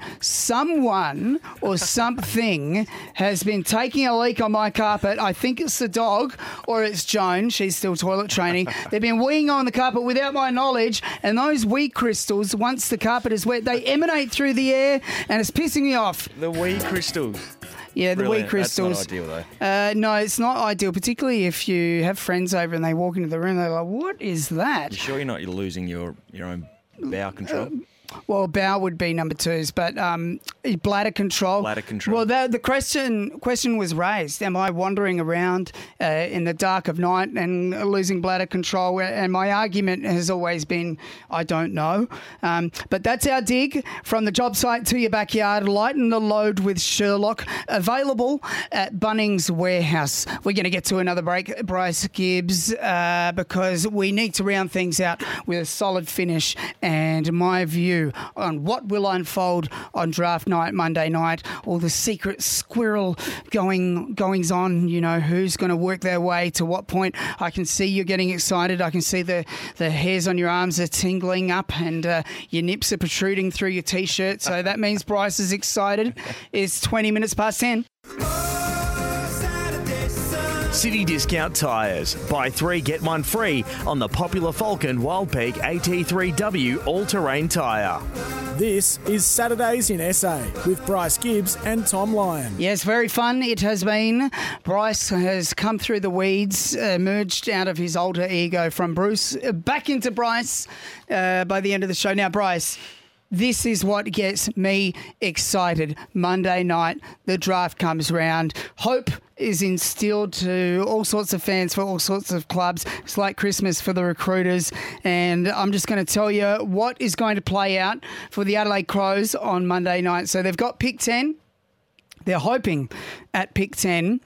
someone or something has been taking a leak on my carpet. I think it's the dog or it's Joan. She's still toilet training. They've been weeing on the carpet without my knowledge, and those wee crystals, once the carpet is wet, they emanate through the air, and it's pissing me off. The wee crystals. Yeah, the Brilliant. wee crystals. That's not ideal, though. Uh, no, it's not ideal, particularly if you have friends over and they walk into the room. They're like, "What is that?" You sure you're not you're losing your, your own bowel control? Well, bowel would be number twos, but um, bladder control. Bladder control. Well, the, the question question was raised: Am I wandering around uh, in the dark of night and losing bladder control? And my argument has always been, I don't know. Um, but that's our dig from the job site to your backyard. Lighten the load with Sherlock. Available at Bunnings Warehouse. We're going to get to another break, Bryce Gibbs, uh, because we need to round things out with a solid finish and my view on what will unfold on draft night, Monday night, all the secret squirrel going goings on. You know who's going to work their way to what point. I can see you're getting excited. I can see the the hairs on your arms are tingling up, and uh, your nips are protruding through your t-shirt. So that means Bryce is excited. It's 20 minutes past 10. City Discount Tyres. Buy three, get one free on the popular Falken Wildpeak AT3W all terrain tyre. This is Saturdays in SA with Bryce Gibbs and Thom Lion. Yes, very fun it has been. Bryce has come through the weeds, emerged out of his alter ego from Bruce, uh, back into Bryce uh, by the end of the show. Now, Bryce, this is what gets me excited. Monday night, the draft comes round. Hope is instilled to all sorts of fans for all sorts of clubs. It's like Christmas for the recruiters. And I'm just going to tell you what is going to play out for the Adelaide Crows on Monday night. So they've got pick 10. They're hoping at pick 10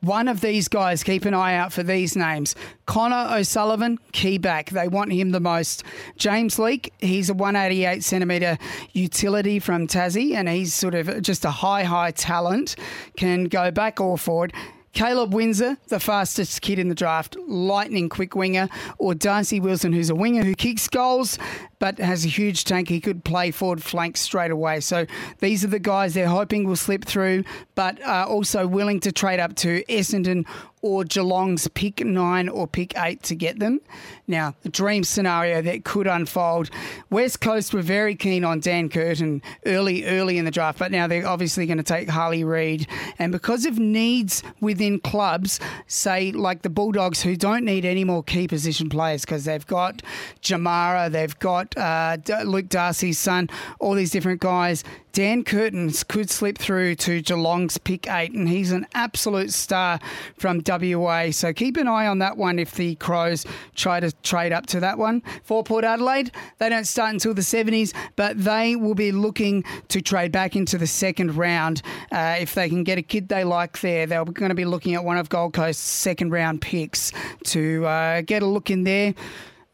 one of these guys, keep an eye out for these names. Connor O'Sullivan, key back. They want him the most. James Leake, he's a 188 centimetre utility from Tassie, and he's sort of just a high, high talent. Can go back or forward. Caleb Windsor, the fastest kid in the draft, lightning quick winger, or Darcy Wilson, who's a winger who kicks goals but has a huge tank. He could play forward flank straight away. So these are the guys they're hoping will slip through, but are also willing to trade up to Essendon or Geelong's pick nine or pick eight to get them. Now, the dream scenario that could unfold. West Coast were very keen on Dan Curtin early, early in the draft, but now they're obviously going to take Harley Reid. And because of needs within clubs, say like the Bulldogs, who don't need any more key position players because they've got Jamarra, they've got uh, Luke Darcy's son, all these different guys. Dan Curtins could slip through to Geelong's pick eight, and he's an absolute star from WA. So keep an eye on that one if the Crows try to trade up to that one. For Port Adelaide, they don't start until the 70s, but they will be looking to trade back into the second round. Uh, if they can get a kid they like there, they're going to be looking at one of Gold Coast's second round picks to uh, get a look in there.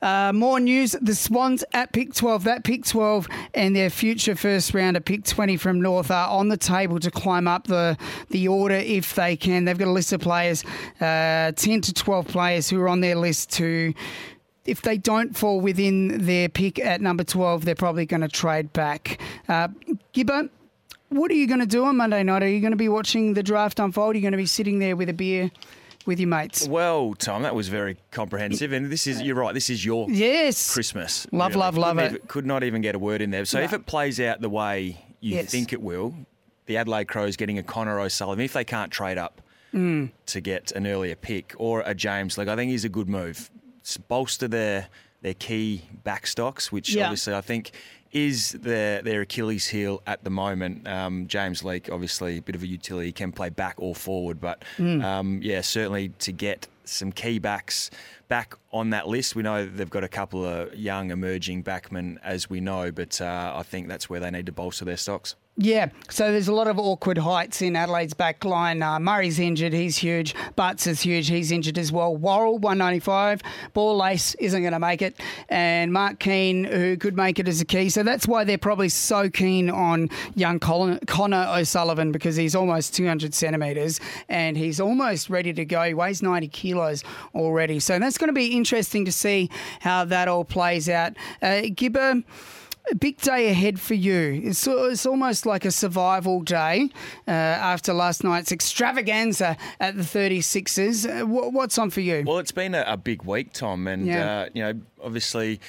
Uh, more news. The Swans at pick 12, that pick 12 and their future first round at pick 20 from North are on the table to climb up the, the order if they can. They've got a list of players, uh, 10 to 12 players who are on their list to. If they don't fall within their pick at number 12, they're probably going to trade back. Uh, Gibbo, what are you going to do on Monday night? Are you going to be watching the draft unfold? Are you going to be sitting there with a beer? With your mates. Well, Thom, that was very comprehensive, and this is—you're right. This is your yes Christmas. Love, really. love, love Couldn't it. even- could not even get a word in there. So No. if it plays out the way you Yes. think it will, the Adelaide Crows getting a Connor O'Sullivan, if they can't trade up Mm. to get an earlier pick or a James Leake, I think is a good move. S- bolster their their key backstocks, which Yeah. obviously I think is their their Achilles heel at the moment. Um, James Leake, obviously a bit of a utility, can play back or forward, but Mm. um, yeah, certainly to get some key backs back on that list. We know they've got a couple of young emerging backmen, as we know, but uh, I think that's where they need to bolster their stocks. Yeah, so there's a lot of awkward heights in Adelaide's back line. Uh, Murray's injured, he's huge. Butts is huge, he's injured as well. Worrell, 195. Ball Lace isn't going to make it. And Mark Keane, who could make it as a key. So that's why they're probably so keen on young Colin, Connor O'Sullivan because he's almost 200 centimetres and he's almost ready to go. He weighs 90 kilos already. So that's going to be interesting to see how that all plays out. Uh, Gibber. A big day ahead for you. It's, it's almost like a survival day uh, after last night's extravaganza at the 36ers. Uh, wh- what's on for you? Well, it's been a, a big week, Thom, and Yeah. uh, you know, obviously.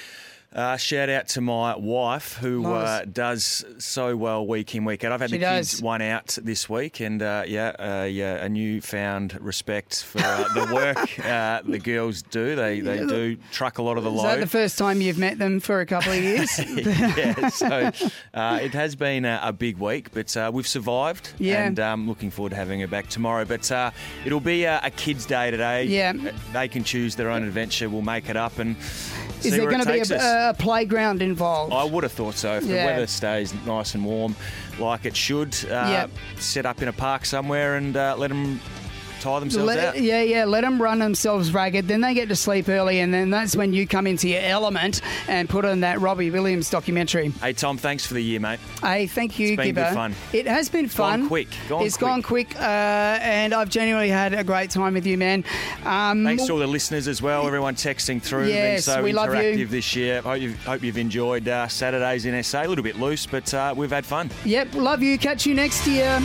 Uh, shout out to my wife who uh, does so well week in week out. I've had She the kids does. one out this week, and uh, yeah, uh, yeah, a newfound respect for uh, the work uh, the girls do. They they do truck a lot of the load. Is that the first time you've met them for a couple of years? yeah, so uh, it has been a, a big week, but uh, we've survived. Yeah. And um, looking forward to having her back tomorrow. But uh, it'll be a, a kids' day today. Yeah. They can choose their own adventure. We'll make it up and see Is there where going it to be takes a, us. A playground involved? I would have thought so. If Yeah. the weather stays nice and warm, like it should, uh, Yep. set up in a park somewhere and uh, let them tire themselves out. Yeah, yeah. Let them run themselves ragged. Then they get to sleep early, and then that's when you come into your element and put on that Robbie Williams documentary. Hey Thom, thanks for the year, mate. Hey, thank you, It's been Gibber. good fun. It has been Gone fun. quick. Gone it's quick. gone quick, uh, and I've genuinely had a great time with you, man. Um, Thanks to all the listeners as well. Everyone texting through, Yes, so we love you. interactive this year. Hope you've, hope you've enjoyed uh, Saturdays in SA. A little bit loose, but uh, we've had fun. Yep, love you. Catch you next year.